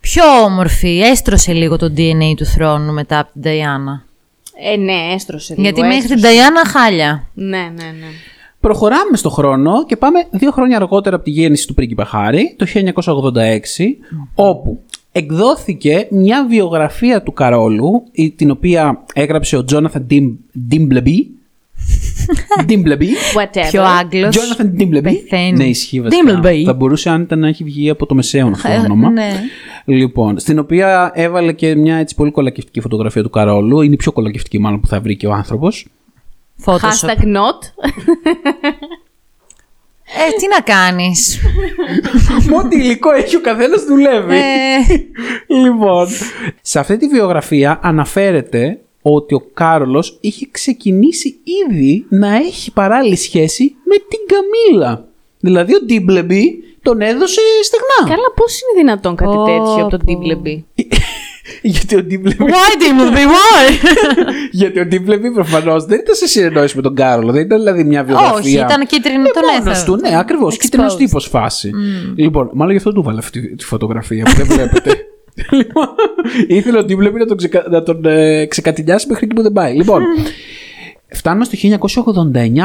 Πιο όμορφη. Έστρωσε λίγο το DNA του θρόνου μετά από την Νταϊάννα. Ε, ναι, έστρωσε λίγο. Γιατί μέχρι την έστρωσε. Νταϊάννα χάλια. Ναι, ναι, ναι. Προχωράμε στο χρόνο και πάμε δύο χρόνια αργότερα από τη γέννηση του πρίγκιπα Χάρη, το 1986, όπου εκδόθηκε μια βιογραφία του Καρόλου, η- την οποία έγραψε ο Jonathan Dimbleby. Dimbleby. Whatever. Πιο Άγγλος. Jonathan Dimbleby. Πεθαίνει. Ναι, ισχύει βασικά. Dimbleby. Θα μπορούσε αν ήταν να έχει βγει από το μεσαίωνα αυτό το Ε, όνομα. ναι. Λοιπόν, στην οποία έβαλε και μια έτσι πολύ κολακευτική φωτογραφία του Καρόλου. Είναι η πιο κολακευτική μάλλον που θα βρει και ο άνθρωπος. Photoshop. Hashtag not. Ε, τι να κάνεις; Με ό,τι υλικό έχει ο καθένας δουλεύει. ε, Λοιπόν, σε αυτή τη βιογραφία αναφέρεται ότι ο Κάρολος είχε ξεκινήσει ήδη να έχει παράλληλη σχέση με την Καμίλα. Δηλαδή ο Dimbleby τον έδωσε στεγνά. Καλά, πώς είναι δυνατόν κάτι Πω, τέτοιο από τον πω. Dimbleby. Γιατί ο Dimbleby, why didn't we why? γιατί ο Dimbleby προφανώς δεν ήταν σε συνεννόηση με τον Κάρολο. Δεν ήταν δηλαδή μια βιογραφία. Όχι, ήταν κίτρινο τον Μόνος έθελε. του, ναι, ακριβώς. Κίτρινος Exposed. τύπος φάση. Λοιπόν, μάλλον γι' αυτό του βάλε αυτή τη φωτογραφία που δεν βλέπετε. λοιπόν, ήθελε ο Ντίμπλεμπι να τον, ξεκα... να τον ε, ξεκατηνιάσει μέχρι εκεί που δεν πάει. Λοιπόν, φτάνουμε στο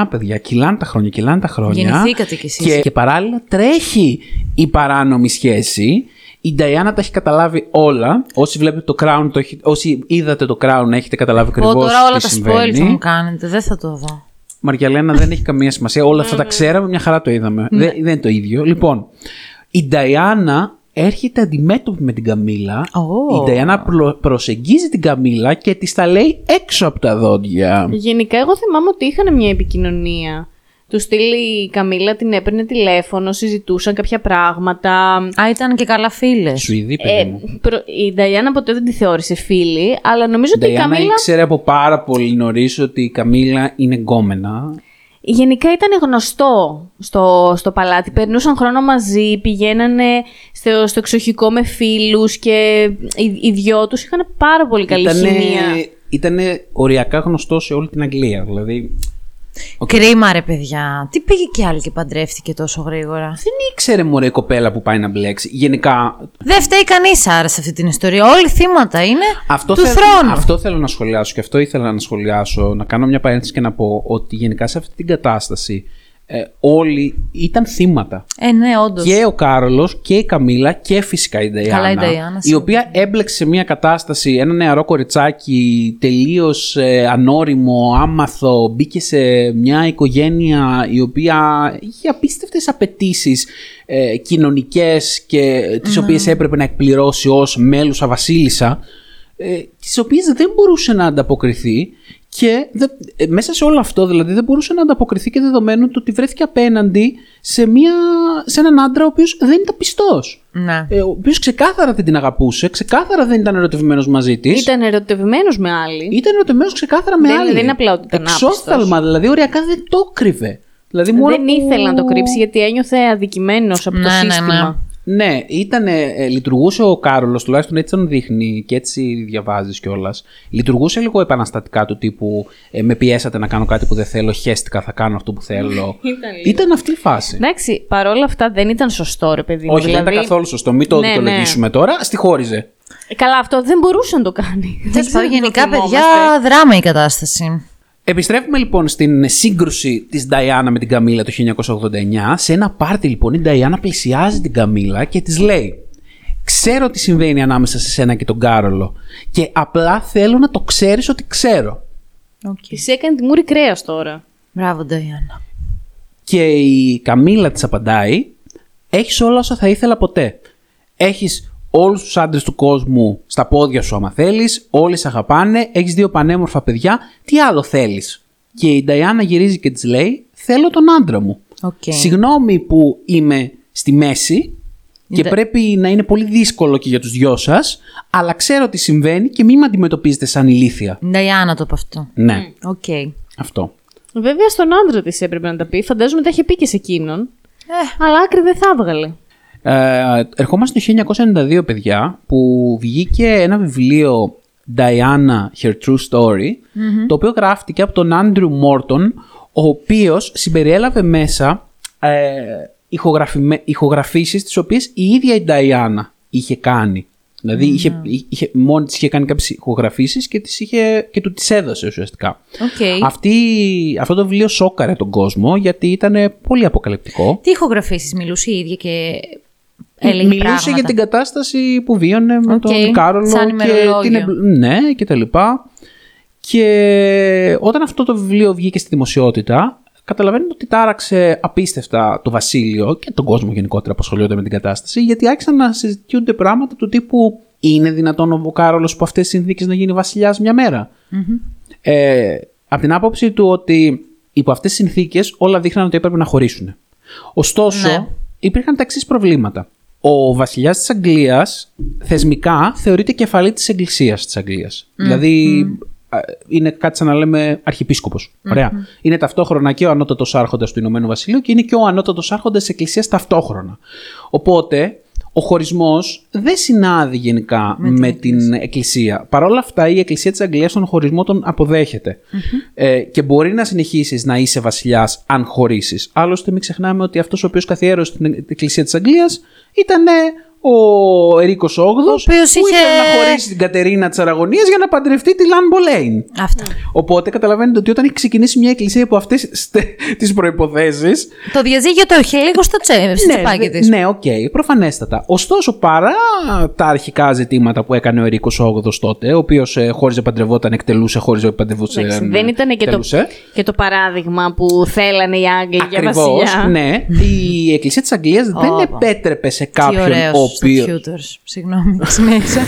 1989, παιδιά. Κυλάνε τα χρόνια, κυλάνε τα χρόνια. Γεννηθήκατε κι εσείς. Και, και παράλληλα τρέχει η παράνομη σχέση. Η Νταϊάννα τα έχει καταλάβει όλα. Όσοι βλέπετε το Crown, το έχει... όσοι είδατε το Crown, έχετε καταλάβει Πω, ακριβώς τώρα όλα τι τα συμβαίνει. spoilers μου κάνετε, δεν θα το δω. Μαργιαλένα δεν έχει καμία σημασία. Όλα αυτά τα ξέραμε, μια χαρά το είδαμε. Δεν, δεν είναι το ίδιο. Λοιπόν, η Νταϊάννα έρχεται αντιμέτωπη με την Καμίλα. Ω. Η Νταϊάννα προ- προσεγγίζει την Καμίλα και της τα λέει έξω από τα δόντια. Γενικά, εγώ θυμάμαι ότι είχαν μια επικοινωνία. Του στείλει η Καμίλα, την έπαιρνε τηλέφωνο, συζητούσαν κάποια πράγματα. Α, ήταν και καλά φίλες. Σουηδή, παιδί Ε, μου. προ- η Νταϊάννα ποτέ δεν τη θεώρησε φίλη, αλλά νομίζω Η ότι η Νταϊάννα Καμίλα ήξερε από πάρα πολύ νωρίς ότι η Καμίλα είναι γκόμενα. γενικά ήταν γνωστό στο, στο παλάτι. Περνούσαν χρόνο μαζί, πηγαίνανε στο, στο εξοχικό με φίλους και οι, οι δυο τους είχαν πάρα πολύ καλή χημεία. Ήτανε οριακά γνωστό σε όλη την Αγγλία. Δηλαδή, Κρίμα ρε παιδιά. Τι πήγε και άλλη και παντρεύτηκε τόσο γρήγορα; δεν ήξερε μωρέ η κοπέλα που πάει να μπλέξει. Γενικά, Δεν φταίει κανείς άρα σε αυτή την ιστορία. Όλοι θύματα είναι αυτό, του θέλ- θρόνου. αυτό θέλω να σχολιάσω και αυτό ήθελα να σχολιάσω. Να κάνω μια παρένθεση και να πω ότι γενικά σε αυτή την κατάσταση ε, όλοι ήταν θύματα. Ε, ναι, όντως. Και ο Κάρολος και η Καμίλα και φυσικά η Νταϊάννα. Καλά, η Νταϊάννα, η σίγουρα. οποία έμπλεξε σε μια κατάσταση ένα νεαρό κοριτσάκι τελείως ανώριμο, άμαθο. Μπήκε σε μια οικογένεια η οποία είχε απίστευτες απαιτήσεις ε, κοινωνικές και τις Ναι. οποίες έπρεπε να εκπληρώσει ως μέλουσα βασίλισσα. Ε, τις οποίες δεν μπορούσε να ανταποκριθεί και δε- ε, μέσα σε όλο αυτό δηλαδή δεν μπορούσε να ανταποκριθεί και δεδομένου του ότι βρέθηκε απέναντι σε, μια, σε έναν άντρα ο οποίος δεν ήταν πιστός. Ναι. Ε, ο οποίος ξεκάθαρα δεν την αγαπούσε, ξεκάθαρα δεν ήταν ερωτευμένος μαζί της. Ήταν ερωτευμένος με άλλη. Ήταν ερωτευμένος ξεκάθαρα με Δεν- άλλη. δεν είναι απλά ότι ήταν Εξόφθαλμα, άπιστος. δηλαδή οριακά δεν το κρύβε. Δηλαδή, μόνο Δεν που- ήθελε να το κρύψει γιατί ένιωθε αδικημένος από το Ναι, ναι, ναι. Σύστημα. Ναι, ήτανε, ε, λειτουργούσε ο Κάρολος, τουλάχιστον έτσι τον δείχνει και έτσι διαβάζεις κιόλας. Λειτουργούσε λίγο επαναστατικά του τύπου ε, με πιέσατε να κάνω κάτι που δεν θέλω, χέστηκα, θα κάνω αυτό που θέλω. Ήταν λίγο. ήταν αυτή η φάση. Εντάξει, παρόλα αυτά δεν ήταν σωστό, ρε παιδί μου. Όχι, δεν δηλαδή, ήταν καθόλου σωστό. Μην το Ναι, δικαιολογήσουμε τώρα. Στη χώριζε. Ε, Καλά, αυτό δεν μπορούσε να το κάνει. Δεν Τέλο ξέρω πάντων, αν το γενικά, παιδιά, θυμόμαστε. δράμα η κατάσταση. Επιστρέφουμε λοιπόν στην σύγκρουση της Νταϊάννα με την Καμίλα το 1989. Σε ένα πάρτι λοιπόν η Νταϊάννα πλησιάζει την Καμίλα και της λέει «Ξέρω τι συμβαίνει ανάμεσα σε σένα και τον Κάρολο και απλά θέλω να το ξέρεις ότι ξέρω». Της έκανε τη μούρη κρέας τώρα. Μπράβο, Νταϊάννα. Και η Καμίλα της απαντάει «Έχεις όλα όσα θα ήθελα ποτέ. Έχεις όλους τους άντρες του κόσμου στα πόδια σου άμα θέλεις, όλοι σε αγαπάνε, έχεις δύο πανέμορφα παιδιά, τι άλλο θέλεις». Και η Νταϊάνα γυρίζει και της λέει «Θέλω τον άντρα μου». Οκ. Συγγνώμη που είμαι στη μέση και Ντε- πρέπει να είναι πολύ δύσκολο και για τους δυο σας, αλλά ξέρω τι συμβαίνει και μην με αντιμετωπίζετε σαν ηλίθεια. Η Νταϊάνα το είπε αυτό. Ναι, Οκ. αυτό. Βέβαια στον άντρα της έπρεπε να τα πει. Φαντάζομαι τα είχε πει και σε εκείνον. Ε. Αλλά άκρη δεν θα έβγαλε. Ε, ερχόμαστε το 1992, παιδιά, που βγήκε ένα βιβλίο Diana, Her True Story, το οποίο γράφτηκε από τον Andrew Morton, ο οποίος συμπεριέλαβε μέσα ε, ηχογραφημέ- ηχογραφήσεις τις οποίες η ίδια η Diana είχε κάνει. Δηλαδή είχε, είχε, μόνη της είχε κάνει κάποιες ηχογραφήσεις και, τις είχε, και του τις έδωσε ουσιαστικά. Οκ. Αυτή, αυτό το βιβλίο σόκαρε τον κόσμο γιατί ήταν πολύ αποκαλυπτικό. Τι ηχογραφήσεις μιλούσε η ίδια και έλεγε Μιλούσε πράγματα. για την κατάσταση που βίωνε με Οκ, τον Κάρολο σαν και ημερολόγιο. την εμπλ- Ναι, και τα λοιπά. Και όταν αυτό το βιβλίο βγήκε στη δημοσιότητα, καταλαβαίνετε ότι τάραξε απίστευτα το βασίλειο και τον κόσμο γενικότερα που ασχολιόταν με την κατάσταση, γιατί άρχισαν να συζητιούνται πράγματα του τύπου είναι δυνατόν ο Κάρολος υπό αυτές τις συνθήκες να γίνει βασιλιάς μια μέρα; Ε, από την άποψη του ότι υπό αυτές τις συνθήκες όλα δείχναν ότι έπρεπε να χωρίσουν. Ωστόσο, Ναι. υπήρχαν τα εξής προβλήματα. Ο βασιλιάς της Αγγλίας θεσμικά θεωρείται κεφαλή της Εκκλησίας της Αγγλίας. Δηλαδή α, είναι κάτι σαν να λέμε αρχιεπίσκοπος. Ωραία. Είναι ταυτόχρονα και ο ανώτατος άρχοντας του Ηνωμένου Βασιλείου και είναι και ο ανώτατος άρχοντας της Εκκλησίας ταυτόχρονα. Οπότε ο χωρισμός δεν συνάδει γενικά με, την, Εκκλησία. Παρ' όλα αυτά η Εκκλησία της Αγγλίας τον χωρισμό τον αποδέχεται. Ε, και μπορεί να συνεχίσεις να είσαι βασιλιάς αν χωρίσεις. Άλλωστε μην ξεχνάμε ότι αυτός ο οποίος καθιέρωσε την Εκκλησία της Αγγλίας ήταν ε, ο Ερίκος VIII, Ο οποίος που είχε- ήθελε να χωρίσει την Κατερίνα της Αραγωνίας για να παντρευτεί την Αν Μπολέιν. Αυτά. Οπότε καταλαβαίνετε ότι όταν έχει ξεκινήσει μια εκκλησία από αυτές τις προϋποθέσεις. Το διαζύγιο το είχε λίγο στο τσέ, στο τσεπάκι της. ναι, οκ, προφανέστατα. Ωστόσο, παρά τα αρχικά ζητήματα που έκανε ο Ερίκος VIII τότε, ο οποίος ε, χώριζε, παντρευόταν, εκτελούσε, χώριζε, παντρευόταν. Εντάξει, ε, δεν ήταν και το, εκτελούσε. και το παράδειγμα που θέλανε οι Άγγλοι για Ακριβώς, βασιλιά. ναι. Η Εκκλησία της Αγγλίας δεν Ωπα. επέτρεπε σε Τι κάποιον ωραίο ο στο οποίος... tutors. Συγγνώμη, συνέχισα.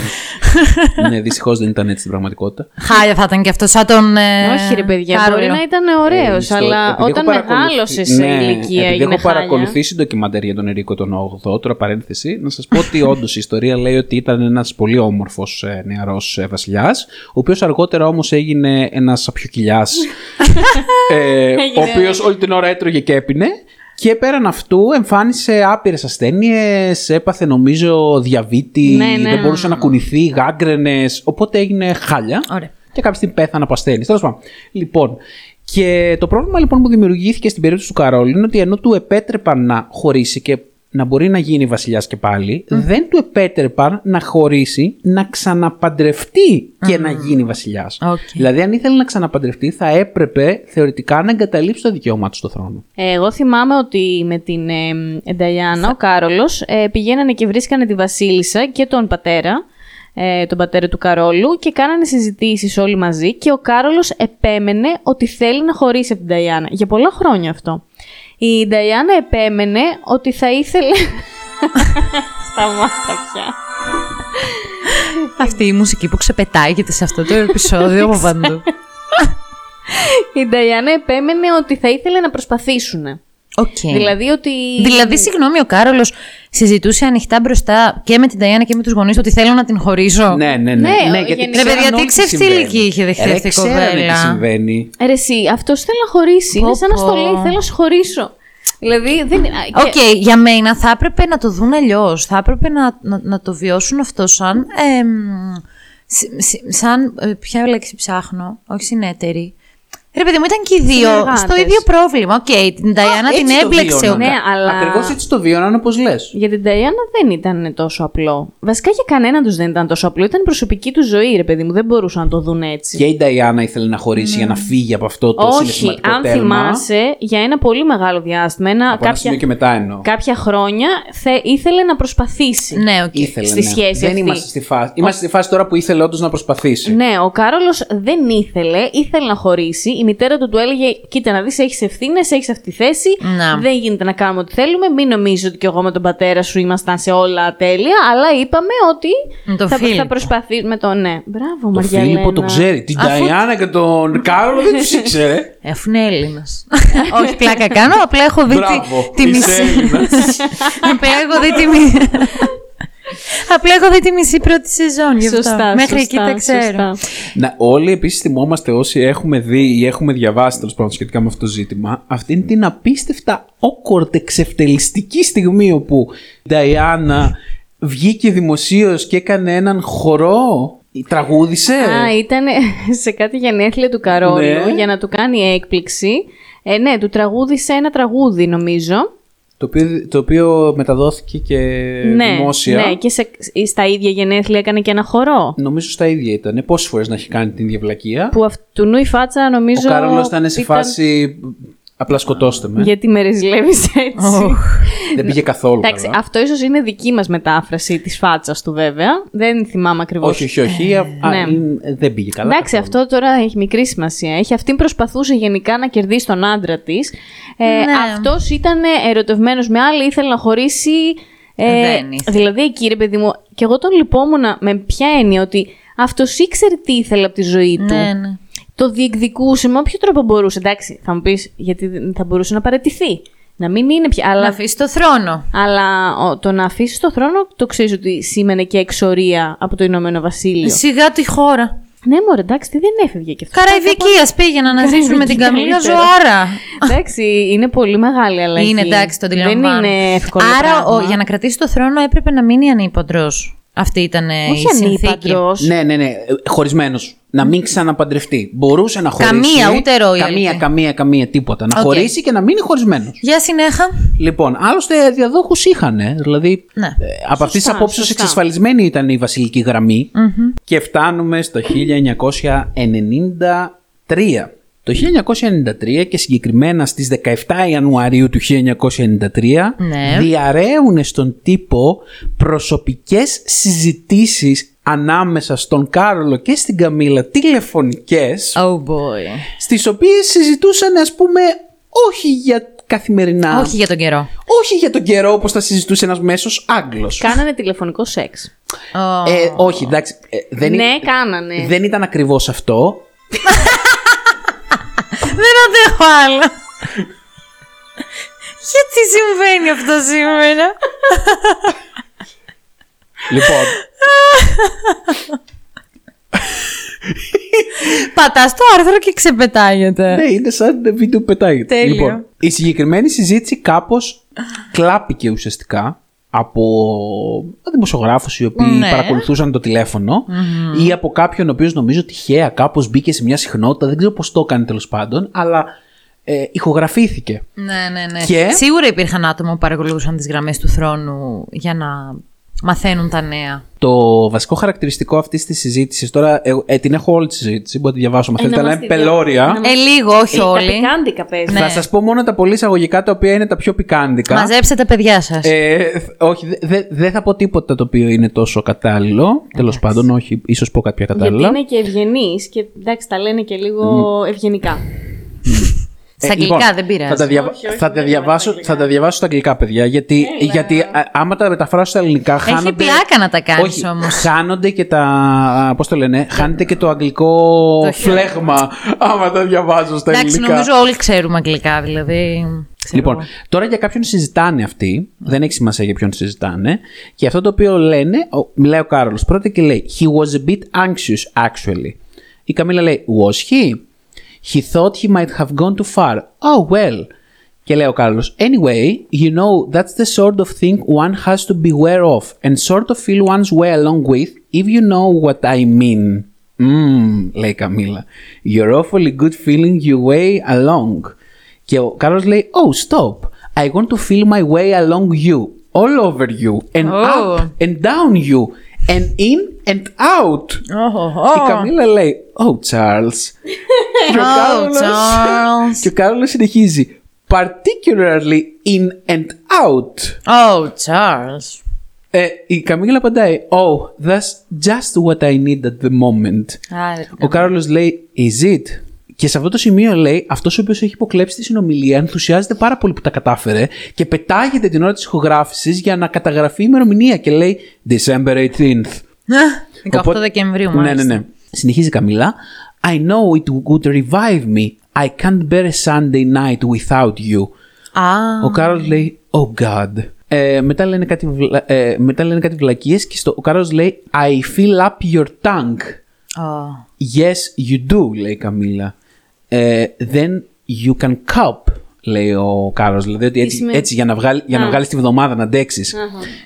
ναι, δυστυχώς δεν ήταν έτσι στην πραγματικότητα. Χάλια θα ήταν και αυτό, σαν τον. ε, Όχι ρε παιδιά, Κάρολο. μπορεί να ήταν ωραίος, Ε, στο- αλλά επειδή όταν έχω παρακολουθεί- μεγάλωσε σε Ναι, ηλικία επειδή έγινε έχω χάλια. παρακολουθήσει ντοκιμαντέρ για τον Ερίκο τον 8ο, τώρα παρένθεση, να σας πω ότι όντως η ιστορία λέει ότι ήταν ένας πολύ όμορφος ε, νεαρός ε, βασιλιάς, ο οποίος αργότερα όμως έγινε ένας σαπιοκυλιάς, ε, ο οποίος όλη την ώρα έτρωγε και έπινε. Και πέραν αυτού εμφάνισε άπειρες ασθένειες, έπαθε νομίζω διαβήτη, Ναι, ναι. δεν μπορούσε να κουνηθεί, γάγγραινες, οπότε έγινε χάλια. Ωραία. Και κάποια στιγμή πέθανε από ασθένειες. Τέλος πάντων. Λοιπόν, και το πρόβλημα λοιπόν που δημιουργήθηκε στην περίπτωση του Καρόλου είναι ότι ενώ του επέτρεπαν να χωρίσει και να μπορεί να γίνει βασιλιάς και πάλι, δεν του επέτρεπαν να χωρίσει, να ξαναπαντρευτεί και να γίνει βασιλιάς. Οκ. Δηλαδή, αν ήθελε να ξαναπαντρευτεί, θα έπρεπε θεωρητικά να εγκαταλείψει το δικαίωμά του στο θρόνο. Ε, Εγώ θυμάμαι ότι με την ε, Νταϊάννα, ο Κάρολος, ε, πηγαίνανε και βρίσκανε τη Βασίλισσα και τον πατέρα, ε, τον πατέρα του Καρόλου και κάνανε συζητήσεις όλοι μαζί και ο Κάρολος επέμενε ότι θέλει να χωρίσει από την Νταϊάννα. Για πολλά χρόνια αυτό. Η Νταϊάννα επέμενε ότι θα ήθελε... Σταμάτα πια. Αυτή η μουσική που ξεπετάγεται σε αυτό το επεισόδιο από παντού. Η Νταϊάννα επέμενε ότι θα ήθελε να προσπαθήσουν. Οκ. Δηλαδή ότι... Δηλαδή, συγγνώμη, ο Κάρολος συζητούσε ανοιχτά μπροστά και με την Νταϊάννα και με τους γονείς ότι θέλω να την χωρίσω. Ναι, ναι, ναι. Ναι, γιατί γενικά- Ρε, παιδιά, ξέραν τι όλοι ξεφτιλίκι συμβαίνει. είχε δεχθεί Ρε, αυτή η ξέρανε κοπέλα. τι συμβαίνει. Ρε εσύ, αυτός θέλει να χωρίσει. Πω, Είναι σαν να πω. στο λέει, θέλω να σε χωρίσω. Δηλαδή, δεν είναι... Οκ, για μένα θα έπρεπε να το δουν αλλιώς. Θα έπρεπε να, να, να το βιώσουν αυτό σαν. εμ, σ- σ- σαν. ε, ποια λέξη ψάχνω, όχι συνέταιροι. Ρε παιδί μου, ήταν και οι δύο Συνεργάτες. στο ίδιο πρόβλημα. Οκ, την Νταϊάννα την Έτσι το έμπλεξε ο βίωναν. Ναι, αλλά- Ακριβώς έτσι το βίωναν όπως λες. Για την Νταϊάννα δεν ήταν τόσο απλό. Βασικά για κανέναν τους δεν ήταν τόσο απλό. Ήταν η προσωπική του ζωή, ρε παιδί μου. Δεν μπορούσαν να το δουν έτσι. Και η Νταϊάννα ήθελε να χωρίσει για να φύγει από αυτό το Όχι, συναισθηματικό αν τέλμα. θυμάσαι, για ένα πολύ μεγάλο διάστημα, ένα, Από ένα κάποια, σημείο και μετά εννοώ. κάποια χρόνια, θε, ήθελε να προσπαθήσει. Ναι, οκ. Ήθελε, στη ναι. σχέση Δεν αυτή. είμαστε στη φάση. Είμαστε στη φάση τώρα που ήθελε όντως να προσπαθήσει. Ναι, ο Κάρολος δεν ήθελε, ήθελε να χωρίσει. Η μητέρα του του έλεγε: Κοίτα να δεις, έχεις ευθύνες, έχεις αυτή τη θέση. Να. Δεν γίνεται να κάνουμε ό,τι θέλουμε. Μην νομίζεις ότι και εγώ με τον πατέρα σου ήμασταν σε όλα τέλεια. Αλλά είπαμε ότι Με τον θα, Φίλιππο. θα προσπαθήσουμε. Το ναι. Μπράβο, Το Μαριαλένα. Φίλιππο το ξέρει. Την Νταϊάννα και τον Κάρολο δεν τους ήξερε. Ε, Αφού είναι Έλληνας. Όχι, πλάκα κάνω. Απλά έχω δει Μπράβο. τη, τη είσαι μισή. Έλληνας. Απλά έχω δει τη μισή. Απλά έχω δει τη μισή πρώτη σεζόν. Γι αυτό. Σωστά, Μέχρι σωστά, εκεί τα ξέρω. σωστά. Να, όλοι επίσης θυμόμαστε όσοι έχουμε δει ή έχουμε διαβάσει τέλος πάντων σχετικά με αυτό το ζήτημα, αυτήν την απίστευτα awkward εξευτελιστική στιγμή όπου η Νταϊάννα βγήκε δημοσίως και έκανε έναν χορό. Τραγούδισε. Α, ήταν σε κάτι γενέθλια του Καρόλου Ναι. για να του κάνει έκπληξη. Ε, ναι, του τραγούδισε ένα τραγούδι, νομίζω. Το οποίο, το οποίο μεταδόθηκε και ναι, δημόσια. ναι, και σε, στα ίδια γενέθλια έκανε και ένα χορό. Νομίζω στα ίδια ήταν. Πόσες φορές να έχει κάνει την ίδια βλακεία. Που αυτού νου η φάτσα νομίζω. Ο Κάρολος ήταν σε φάση. Απλά σκοτώστε με. Γιατί με ρεζιλεύεις έτσι. Δεν πήγε καθόλου. Εντάξει, καλά. αυτό ίσως είναι δική μας μετάφραση της φάτσας του, βέβαια. Δεν θυμάμαι ακριβώς. Όχι, όχι, όχι. α, α, ναι. είναι- δεν πήγε καλά. Εντάξει, καθόλου. αυτό τώρα έχει μικρή σημασία. Έχει. Αυτή προσπαθούσε γενικά να κερδίσει τον άντρα της. Ε, Ναι. Αυτός ήταν ερωτευμένος με άλλη, ήθελε να χωρίσει. Ε, Δεν ήθελε. δηλαδή, εκεί ρε παιδί μου, και εγώ τον λυπόμουν με ποια έννοια ότι αυτός ήξερε τι ήθελε από τη ζωή του. Ναι, ναι. Το διεκδικούσε με όποιο τρόπο μπορούσε. Εντάξει, θα μου πεις γιατί δεν θα μπορούσε να παραιτηθεί. Να μην είναι πια. Αλλά Να αφήσει το θρόνο. αλλά ο, το να αφήσει το θρόνο το ξέρεις ότι σήμαινε και εξορία από το Ηνωμένο Βασίλειο. Σιγά τη χώρα. Ναι, μωρέ, εντάξει, τι δεν έφευγε και αυτό. Καραϊβικία πήγαιναν να ζήσουν με την Καραϊβική Καμίλα καλύτερα. ζωάρα. εντάξει, είναι πολύ μεγάλη αλλαγή. Είναι εντάξει, το Δεν αντιλαμβάνω. είναι εύκολο. Άρα, πράγμα. ο, για να κρατήσει το θρόνο έπρεπε να μείνει ανήπαντρος. Αυτή ήταν ε, η Όχι συνθήκη. ανήπαντρος. Ναι, ναι, ναι. Χωρισμένος. Να μην ξαναπαντρευτεί. Μπορούσε να χωρίσει. Καμία, ούτε ρο η Καμία, αλήθεια. καμία, καμία, τίποτα. Να Οκ. χωρίσει και να μείνει χωρισμένος. Για συνέχα. Λοιπόν, άλλωστε διαδόχους είχαν. Δηλαδή, Ναι. ε, από αυτής της Σωστά, απόψεως σωστά. εξασφαλισμένη ήταν η βασιλική γραμμή. Και φτάνουμε στο 1993. Το 1993 και συγκεκριμένα στις 17 Ιανουαρίου του 1993 Ναι. διαρρέουν στον τύπο προσωπικές συζητήσεις ανάμεσα στον Κάρολο και στην Καμίλα τηλεφωνικές Oh boy. στις οποίες συζητούσαν ας πούμε όχι για καθημερινά Όχι για τον καιρό. όχι για τον καιρό όπως θα συζητούσε ένας μέσος Άγγλος. Κάνανε τηλεφωνικό σεξ. Ω. Ε, όχι, εντάξει. ε, δεν, ναι, είναι- κάνανε. δεν ήταν ακριβώς αυτό. Δεν αντέχω άλλο. Γιατί συμβαίνει αυτό σήμερα; λοιπόν, Πατάς το άρθρο και ξεπετάγεται. ναι, είναι σαν βίντεο που πετάγεται. Τέλειο. Λοιπόν, η συγκεκριμένη συζήτηση κάπως κλάπηκε ουσιαστικά από δημοσιογράφους οι οποίοι Ναι. παρακολουθούσαν το τηλεφωνο ή από κάποιον ο οποίος νομίζω τυχαία κάπως μπήκε σε μια συχνότητα, δεν ξέρω πώς το έκανε τέλος πάντων, αλλά ε, ηχογραφήθηκε. Ναι, ναι, ναι. Και- Σίγουρα υπήρχαν άτομα που παρακολουθούσαν τις γραμμές του θρόνου για να μαθαίνουν τα νέα. Το βασικό χαρακτηριστικό αυτής της συζήτησης, τώρα ε, ε, την έχω όλη τη συζήτηση, μπορείτε να τη διαβάσω. Μα Ε, θέλετε, να αλλά μας είναι τη δια- πελώρια. να μας- Ε, λίγο, όχι Τα όλοι. πικάντικα παίζεις. Ναι. Θα σας πω μόνο τα πολύ εισαγωγικά τα οποία είναι τα πιο πικάντικα. Μαζέψτε τα παιδιά σας. Ε, όχι, δεν δε, δεν θα πω τίποτα το οποίο είναι τόσο κατάλληλο. Τέλος πάντων, όχι, ίσως πω κάποια Γιατί κατάλληλα. είναι και ευγενείς και εντάξει, τα λένε και λίγο ευγενικά. Στα Ε, λοιπόν, αγγλικά δεν πειράζει. Θα τα, διαβα- Όχι, όχι, θα δεν τα είναι διαβάσω, στα αγγλικά. θα τα διαβάσω στα αγγλικά, παιδιά. Γιατί, γιατί α, άμα τα μεταφράσω στα ελληνικά, χάνονται. πλάκα να τα κάνεις Όχι, όμως. Χάνονται και τα. Πώς το λένε, χάνεται και το αγγλικό Το χιούμορ. φλέγμα. Άμα τα διαβάζω στα Εντάξει, ελληνικά. νομίζω όλοι ξέρουμε αγγλικά, δηλαδή. ξέρω Λοιπόν, εγώ. τώρα για κάποιον συζητάνε αυτοί, δεν έχει σημασία για ποιον συζητάνε, και αυτό το οποίο λένε, ο, μιλάει ο Κάρολος πρώτα και λέει «He was a bit anxious, actually». Η Καμίλα λέει «Was he?» «He thought he might have gone too far». «Oh, well». Και λέει ο Κάρολος «Anyway, you know, that's the sort of thing one has to beware of and sort of feel one's way along with, if you know what I mean». «Mmm», λέει η Καμίλα. «You're awfully good feeling your way along». Και ο Κάρολος λέει «Oh, stop. I want to feel my way along you. All over you. And Oh. up and down you. And in and out». Και η Καμίλα λέει «Oh, Charles». και, ο Oh, Κάρολος, Charles. και ο Κάρολος συνεχίζει «Particularly in and out». Oh, Charles. Ε, η Καμίλα απαντάει «Oh, that's just what I need at the moment». Άρα, τι Ο Κάρολος λέει «Is it?» Και σε αυτό το σημείο λέει αυτός ο οποίος έχει υποκλέψει τη συνομιλία ενθουσιάζεται πάρα πολύ που τα κατάφερε και πετάγεται την ώρα της ηχογράφησης για να καταγραφεί η ημερομηνία και λέει December 18th. 18 Οπότε- Δεκεμβρίου, Ναι, μάλιστα. ναι, ναι. Συνεχίζει η Καμίλα. I know it would revive me. I can't bear a Sunday night without you. Α, Ο Κάρολς λέει Oh God. Ε, μετά, λένε κάτι, βλα- ε, μετά λένε κάτι βλακίες και στο, ο Κάρολος λέει I fill up your tongue. ω. Yes, you do, λέει η Καμίλα. Ε, then you can cup, λέει ο Κάρος. Δηλαδή ότι έτσι, σημαίνει? έτσι για να, βγάλει, για να βγάλεις τη βδομάδα να αντέξεις.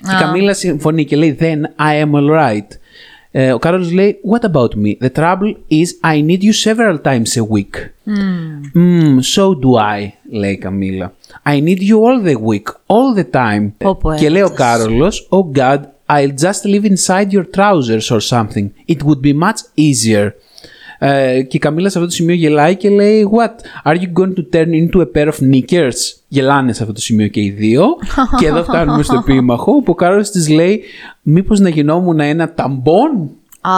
Και η Καμίλα συμφωνεί και λέει then I am alright. Ε, ο Κάρολος λέει What about me? The trouble is I need you several times a week. Mm, so do I, λέει η Καμίλα. I need you all the week, all the time. Πω, πω, και λέει ο έρωτας. Κάρολος Oh God, I'll just live inside your trousers or something. It would be much easier. Ε, και η Καμίλα σε αυτό το σημείο γελάει και λέει What, are you going to turn into a pair of knickers? Γελάνε σε αυτό το σημείο και οι δύο. και εδώ φτάνουμε στο επίμαχο που ο Κάρολος της λέει Μήπως να γινόμουν ένα ταμπόν; Α,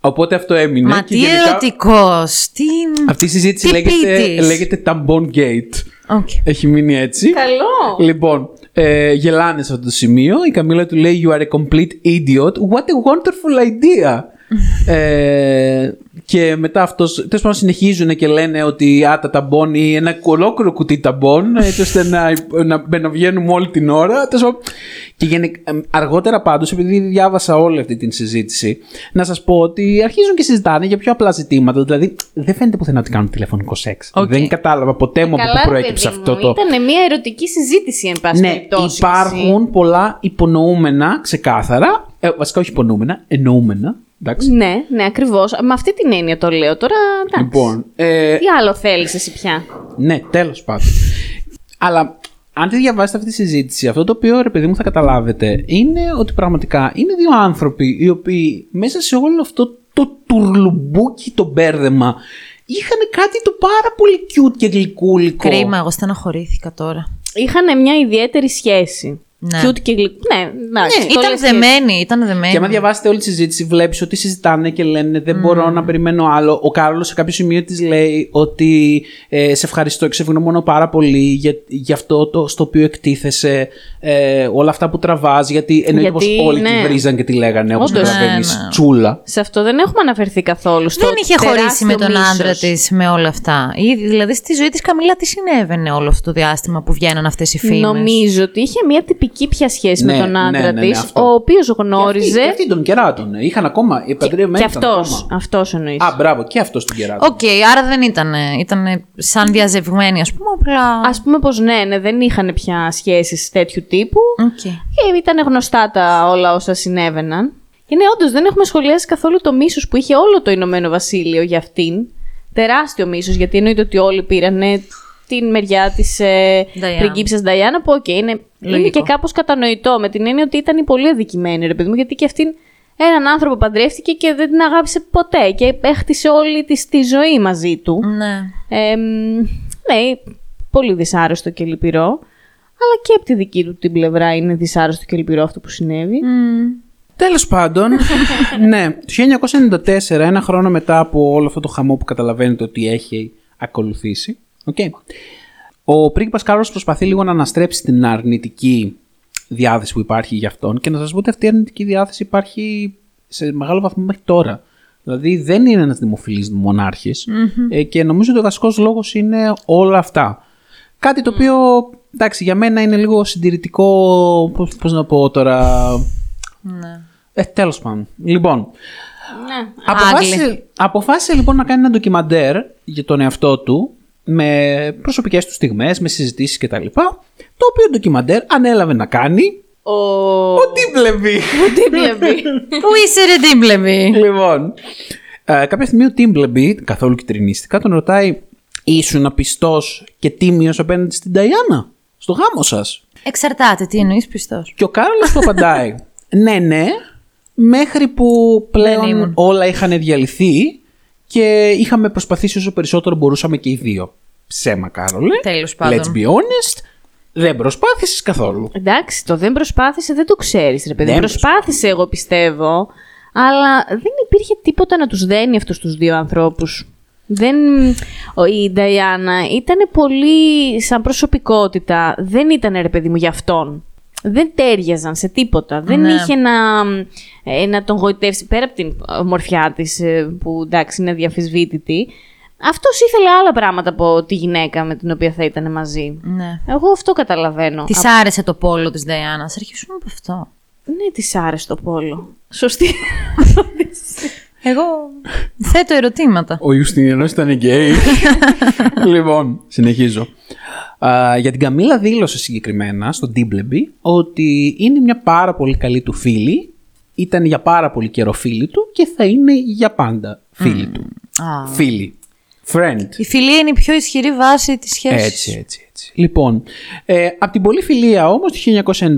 Οπότε αυτό έμεινε. Μα και τι γενικά ερωτικός, τι... Αυτή η συζήτηση τι λέγεται, ποιητής. λέγεται ταμπόν gate. Οκ. Έχει μείνει έτσι. Καλό. Λοιπόν, ε, γελάνε σε αυτό το σημείο. Η Καμίλα του λέει You are a complete idiot. What a wonderful idea. Ε, και μετά αυτός. Τέλος πάντων, συνεχίζουν και λένε ότι α, τα ταμπόν ή ένα ολόκληρο κουτί ταμπόν, έτσι ώστε να, να, να βγαίνουμε όλη την ώρα. Τέλος πάντων, και γενικ- ε, αργότερα πάντως, επειδή διάβασα όλη αυτή την συζήτηση, να σας πω ότι αρχίζουν και συζητάνε για πιο απλά ζητήματα. Δηλαδή, δεν φαίνεται πουθενά ότι κάνουν τηλεφωνικό σεξ. Οκ. Δεν κατάλαβα ποτέ μου από Καλά, πού ρε προέκυψε παιδί αυτό μου, το. Ήταν μια ερωτική συζήτηση, εν πάση Ναι, περιπτώσει. υπάρχουν πολλά υπονοούμενα ξεκάθαρα. Ε, βασικά όχι υπονοούμενα, εννοούμενα. Εντάξει. Ναι, ναι, ακριβώς. Με αυτή την έννοια το λέω τώρα. εντάξει. Λοιπόν, ε, Τι άλλο θέλεις εσύ πια; ναι, τέλος πάντων. Αλλά αν τη διαβάσετε αυτή τη συζήτηση, αυτό το οποίο ρε παιδί μου θα καταλάβετε είναι ότι πραγματικά είναι δύο άνθρωποι οι οποίοι μέσα σε όλο αυτό το τουρλουμπούκι το μπέρδεμα είχαν κάτι το πάρα πολύ cute και γλυκούλικο. Κρίμα, εγώ στεναχωρήθηκα τώρα. Είχαν μια ιδιαίτερη σχέση. Ναι. Cute και γλυκ... Ναι, εντάξει, το Ήταν λες και- δεμένοι, ήταν δεμένοι. Και άμα διαβάσετε όλη τη συζήτηση, βλέπεις ότι συζητάνε και λένε Δεν μπορώ να περιμένω άλλο. Ο Κάρολο σε κάποιο σημείο της λέει ότι ε, σε ευχαριστώ και σε ευγνωμονώ πάρα πολύ για, για αυτό το, στο οποίο εκτίθεσαι, ε, όλα αυτά που τραβάς. Γιατί εννοείται Γιατί, πω όλοι ναι. τη βρίζαν και τη λέγανε, όπως Όντως. καταλαβαίνεις, Ναι, ναι. τσούλα. Σε αυτό δεν έχουμε αναφερθεί καθόλου. Στο Δεν είχε χωρίσει τεράστιο με τον μίσος. άντρα της με όλα αυτά. Ή, δηλαδή στη ζωή της Καμίλα τι συνέβαινε όλο αυτό το διάστημα που βγαίναν αυτές οι φήμες. Νομίζω ότι είχε μια τυπική πια σχέση Ναι, με τον ναι, άντρα ναι, ναι, της, αυτό. ο οποίος Και γνώριζε. αυτοί, και αυτοί τον κεράτων. Είχαν ακόμα. Οι παντρεμένοι Και ήταν αυτό. ακόμα. Αυτός εννοείς. Α, μπράβο, και αυτός τον κεράτωνε. Οκ, άρα δεν ήταν. Ήταν σαν διαζευγμένοι, ας πούμε, απλά. Ας πούμε πως ναι, ναι, δεν είχαν πια σχέσεις τέτοιου τύπου. Οκ. Και ήταν γνωστά τα όλα όσα συνέβαιναν. Και ναι, όντως δεν έχουμε σχολιάσει καθόλου το μίσος που είχε όλο το Ηνωμένο Βασίλειο για αυτήν. Τεράστιο μίσος, γιατί εννοείται ότι όλοι πήρανε την μεριά της ε, Diana. πριγκίπισσα Νταϊάννα, που οκ, είναι, είναι Λογικό. και κάπως κατανοητό με την έννοια ότι ήταν η πολύ αδικημένη, ρε παιδί μου, γιατί και αυτήν έναν άνθρωπο παντρεύτηκε και δεν την αγάπησε ποτέ και έχτισε όλη της τη ζωή μαζί του. Ναι. Ε, μ, ναι, πολύ δυσάρεστο και λυπηρό. Αλλά και από τη δική του την πλευρά είναι δυσάρεστο και λυπηρό αυτό που συνέβη. Τέλος πάντων, ναι, το 1994, ένα χρόνο μετά από όλο αυτό το χαμό που καταλαβαίνετε ότι έχει ακολουθήσει, okay, ο πρίγκιπας Κάρλος προσπαθεί λίγο να αναστρέψει την αρνητική διάθεση που υπάρχει για αυτόν και να σας πω ότι αυτή η αρνητική διάθεση υπάρχει σε μεγάλο βαθμό μέχρι τώρα. Δηλαδή δεν είναι ένας δημοφιλής μονάρχης, ε, και νομίζω ότι ο βασικός λόγος είναι όλα αυτά. Κάτι το οποίο, εντάξει, για μένα είναι λίγο συντηρητικό, πώς, πώς να πω τώρα, ναι. ε, τέλος πάντων. Λοιπόν, Ναι. αποφάσισε, αποφάσισε λοιπόν να κάνει ένα ντοκιμαντέρ για τον εαυτό του με προσωπικές του στιγμές, με συζητήσεις κτλ. Το οποίο ντοκιμαντέρ ανέλαβε να κάνει Ο... ο Τίμπλεμπι. Τι βλέπει. Πού είσαι, ρε Τίμπλεμι. λοιπόν, ε, κάποια στιγμή ο Τίμπλεμπι, καθόλου κυτρινίστηκα, τον ρωτάει ήσουν πιστός και τίμιος απέναντι στην Ταϊάννα, στο γάμο σας; Εξαρτάται, τι εννοείς πιστός. Και ο Κάρολος του απαντάει, ναι, ναι, μέχρι που Δεν πλέον ήμουν. όλα είχαν διαλυθεί και είχαμε προσπαθήσει όσο περισσότερο μπορούσαμε και οι δύο. Ψέμα, Κάρολε. Τέλος πάντων. Let's be honest. Δεν προσπάθησες καθόλου. Εντάξει, το δεν προσπάθησε δεν το ξέρεις ρε παιδί. Δεν προσπάθησε εγώ πιστεύω, αλλά δεν υπήρχε τίποτα να τους δένει αυτούς τους δύο ανθρώπους. Δεν... Ο, η Νταϊάννα ήταν πολύ σαν προσωπικότητα, δεν ήταν ρε παιδί μου για αυτόν. Δεν τέριαζαν σε τίποτα. Δεν Ναι. είχε να, ε, να τον γοητεύσει πέρα από την ομορφιά της ε, που εντάξει είναι διαφυσβήτητη. Αυτός ήθελε άλλα πράγματα από τη γυναίκα με την οποία θα ήταν μαζί. Ναι. Εγώ αυτό καταλαβαίνω. Της άρεσε το πόλο της Νταϊάννα. Αρχίσουμε από αυτό. Ναι, της άρεσε το πόλο. Σωστή. Εγώ θέτω ερωτήματα. Ο Ιουστινιανός ήταν γκέι. λοιπόν, συνεχίζω. Α, για την Καμίλα δήλωσε συγκεκριμένα στον Ντίμπλεμπι ότι είναι μια πάρα πολύ καλή του φίλη, ήταν για πάρα πολύ καιρό φίλη του και θα είναι για πάντα φίλη του. Α. Φίλη. Friend. Η φιλία είναι η πιο ισχυρή βάση της σχέσης. Έτσι, έτσι, έτσι. Λοιπόν, ε, από την πολλή φιλία όμως το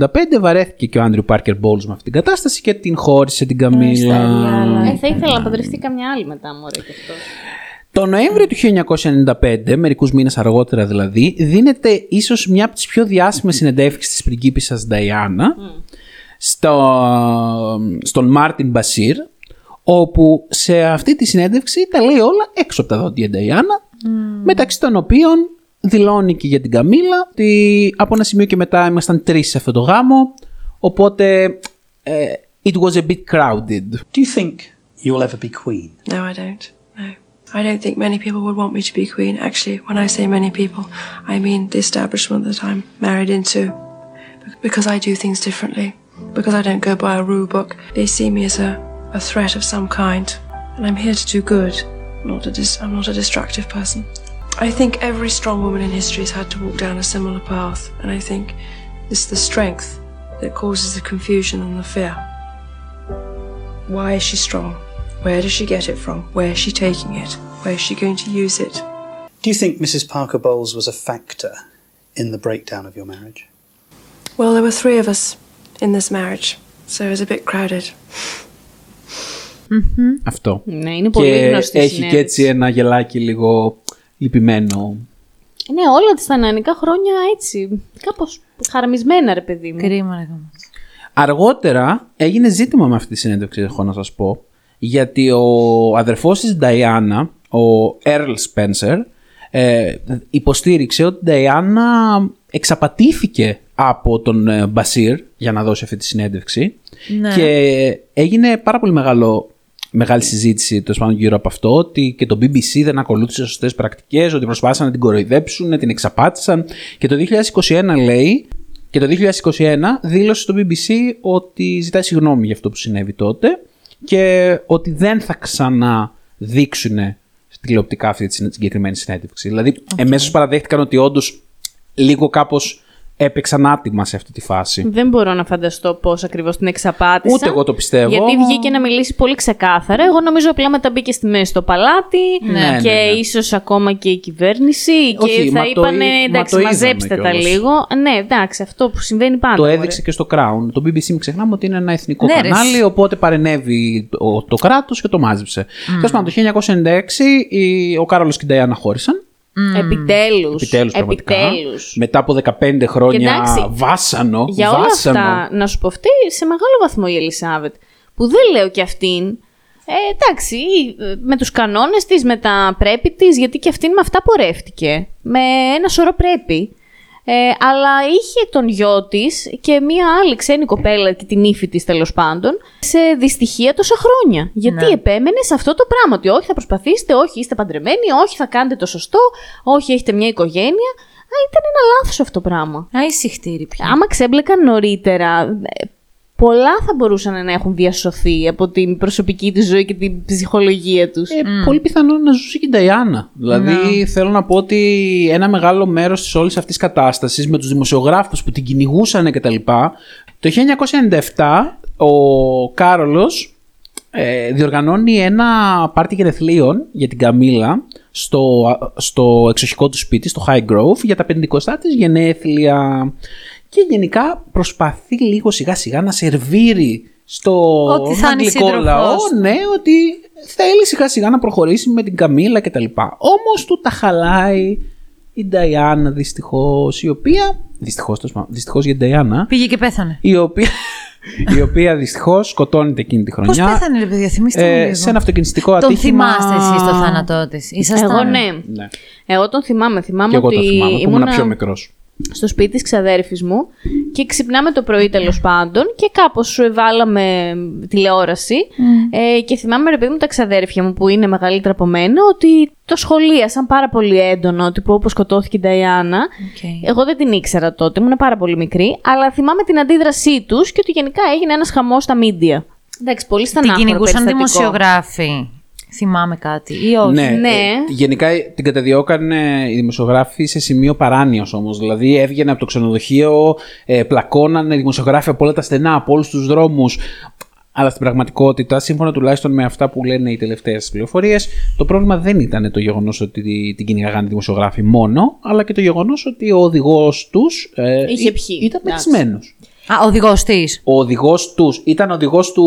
1995 βαρέθηκε και ο Άντριου Πάρκερ Μπόλς με αυτήν την κατάσταση και την χώρισε την Καμίλα. ε, θα ήθελα να παντρευτεί καμιά άλλη μετά, μωρέ και αυτό. Το Νοέμβριο του 1995, μερικούς μήνες αργότερα δηλαδή, δίνεται ίσως μια από τις πιο διάσημες συνεντεύξεις της πριγκίπισσας Νταϊάννα στο, στον Μάρτιν Μπασίρ, όπου σε αυτή τη συνέντευξη τα λέει όλα έξω από τα δόντια Νταϊάννα, μεταξύ των οποίων δηλώνει και για την Καμίλα ότι από ένα σημείο και μετά ήμασταν τρεις σε αυτό το γάμο, οπότε ε, it was a bit crowded. Do you think you'll ever be queen? No, I don't. No. I don't think many people would want me to be queen. Actually, when I say many people, I mean the establishment that I'm married into. Because I do things differently. Because I don't go by a rule book. They see me as a, a threat of some kind. And I'm here to do good. Not, a dis- I'm not a destructive person. I think every strong woman in history has had to walk down a similar path. And I think it's the strength that causes the confusion and the fear. Why is she strong? Where does she get it from? Where is she taking it? Where is she going to use it? Do you think Mrs. Parker Bowles was a factor in the breakdown of your marriage? Well, there were three of us in this marriage, so it was a bit crowded. Αυτό. Ναι, είναι πολύ και γνωστή έχει και συνέντευξη. έτσι ένα γελάκι λίγο λυπημένο. Ναι, όλα τα νεανικά χρόνια έτσι. Κάπω χαρμισμένα, ρε παιδί μου. Κρίμα, ρε γάμο. Αργότερα έγινε ζήτημα με αυτή τη συνέντευξη, έχω να σας πω, γιατί ο αδερφός της Νταϊάννα, ο Earl Spencer, ε, υποστήριξε ότι η Νταϊάννα εξαπατήθηκε από τον ε, Μπασίρ για να δώσει αυτή τη συνέντευξη Ναι. και έγινε πάρα πολύ μεγάλο, μεγάλη συζήτηση τέλος πάντων γύρω από αυτό ότι και το BBC δεν ακολούθησε σωστές πρακτικές, ότι προσπάθησαν να την κοροϊδέψουν, την εξαπάτησαν και το 2021 λέει και το 2021 δήλωσε στο BBC ότι ζητάει συγγνώμη για αυτό που συνέβη τότε και ότι δεν θα ξαναδείξουν τηλεοπτικά αυτή τη συγκεκριμένη συνέντευξη. Δηλαδή, okay. εμέσως παραδέχτηκαν ότι όντως λίγο κάπως έπαιξαν άτιμα σε αυτή τη φάση. Δεν μπορώ να φανταστώ πώς ακριβώς την εξαπάτησαν. Ούτε εγώ το πιστεύω. Γιατί βγήκε να μιλήσει πολύ ξεκάθαρα. Εγώ νομίζω απλά μετά μπήκε στη μέση στο παλάτι Ναι, και ναι, ναι. ίσως ακόμα και η κυβέρνηση. Όχι, και μα θα το είπανε εί- μα εντάξει, το είδαμε μαζέψτε τα κιόλας. λίγο. Ναι, εντάξει, αυτό που συμβαίνει πάντα. Το μωρέ. έδειξε και στο Crown. Το BBC μην ξεχνάμε ότι είναι ένα εθνικό Ναι, ρε, κανάλι, εσύ. οπότε παρενέβη το, το κράτος και το μάζεψε. Τέλος πάντων, το 1996 η- ο Κάρολος και η Νταϊάννα χώρισαν. Επιτέλους. Επιτέλους, πραγματικά. Επιτέλους. Μετά από 15 χρόνια εντάξει, βάσανο. Για όλα βάσανο. αυτά, να σου πω, φταίει σε μεγάλο βαθμό η Ελισάβετ. Που δεν λέω και αυτήν. Ε, εντάξει, ε, με τους κανόνες της, με τα πρέπει της, γιατί και αυτήν με αυτά πορεύτηκε. Με ένα σωρό πρέπει. Ε, αλλά είχε τον γιο της και μία άλλη ξένη κοπέλα και την ύφη της τέλος πάντων σε δυστυχία τόσα χρόνια. Γιατί Ναι. επέμενε σε αυτό το πράγμα. Ότι όχι, θα προσπαθήσετε, όχι, είστε παντρεμένοι, όχι, θα κάνετε το σωστό, όχι, έχετε μια οικογένεια. Α, ήταν ένα λάθος αυτό το πράγμα. Α, ησυχτήρι πια. Άμα ξέμπλεκαν νωρίτερα, ε, πολλά θα μπορούσαν να έχουν διασωθεί από την προσωπική της ζωή και την ψυχολογία τους. Ε, Πολύ πιθανό να ζούσε και η Νταϊάννα. Δηλαδή, θέλω να πω ότι ένα μεγάλο μέρος της όλης αυτής κατάστασης με τους δημοσιογράφους που την κυνηγούσαν κτλ. Το 1997 ο Κάρολος ε, διοργανώνει ένα πάρτι γενεθλίων για την Καμίλα στο, στο εξοχικό του σπίτι, στο High Grove, για τα 50 της γενέθλια. Και γενικά προσπαθεί λίγο σιγά σιγά να σερβίρει στο Ότι θα είναι αγγλικό σύντροφος λαό, του. ναι, ότι θέλει σιγά σιγά να προχωρήσει με την Καμίλα κτλ. Όμως του τα χαλάει η Νταϊάννα δυστυχώς, η οποία, δυστυχώς, τέλος πάντων, δυστυχώς για την Νταϊάννα, Πήγε και πέθανε. η οποία, η οποία δυστυχώς σκοτώνεται εκείνη τη Πώς χρονιά. πέθανε, ρε παιδιά, θυμίστε μου ε, λίγο. σε ένα αυτοκινητιστικό Τον ατύχημα. θυμάστε εσείς το θάνατό της; Εγώ ναι. Ναι. Εγώ τον θυμάμαι. Θυμάμαι Και εγώ ότι το θυμάμαι, που ήμουν ήμουνα πιο μικρός. Στο σπίτι της ξαδέρφης μου και ξυπνάμε το πρωί τέλος πάντων και κάπως σου βάλαμε τηλεόραση ε, και θυμάμαι ρε παιδί μου τα ξαδέρφια μου που είναι μεγαλύτερα από μένα ότι το σχολίασαν πάρα πολύ έντονο τύπου όπως σκοτώθηκε η Νταϊάννα Οκ. εγώ δεν την ήξερα τότε, ήμουν πάρα πολύ μικρή αλλά θυμάμαι την αντίδρασή τους και ότι γενικά έγινε ένας χαμός στα μίντια Εντάξει, πολύ Την στενάχωρο κυνηγούσαν περιστατικό. δημοσιογράφοι. Θυμάμαι κάτι. Ή όχι. Ναι, Ναι. ε, γενικά την καταδιώκαν ε, οι δημοσιογράφοι σε σημείο παράνοιας όμως. Δηλαδή έβγαινε από το ξενοδοχείο, ε, πλακώνανε οι δημοσιογράφοι από όλα τα στενά, από όλους τους δρόμους. Αλλά στην πραγματικότητα, σύμφωνα τουλάχιστον με αυτά που λένε οι τελευταίες πληροφορίες, το πρόβλημα δεν ήταν το γεγονός ότι την κυνηγάγανε οι δημοσιογράφοι μόνο, αλλά και το γεγονός ότι ο οδηγός τους ε, Είχε ή- πιει. ήταν Εντάξει. Μεθυσμένο. Α, οδηγός της. Ο οδηγός τους ήταν οδηγός του.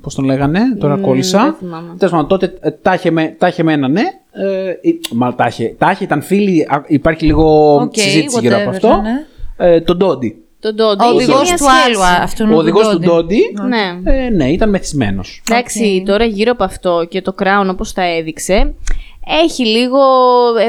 Πώς τον λέγανε, τώρα κόλλησα. δεν θυμάμαι. Τέλος πάντων, τότε ε, τα είχε με, τα είχε με ένα ναι. Ε, ή- μάλλον τα είχε. Τα είχε, ήταν φίλοι. α, Υπάρχει λίγο Οκ, συζήτηση γύρω από whatever, αυτό. ναι. Ε, τον Ντόντι. Τον Ντόντι. Ο είχε οδηγός μια του σχέση. άλλου. α, Αυτού Ο οδηγός του Ντόντι. Ναι. Ε, ναι, ήταν μεθυσμένος. Εντάξει, τώρα γύρω από αυτό και το Crown όπως τα έδειξε, έχει λίγο.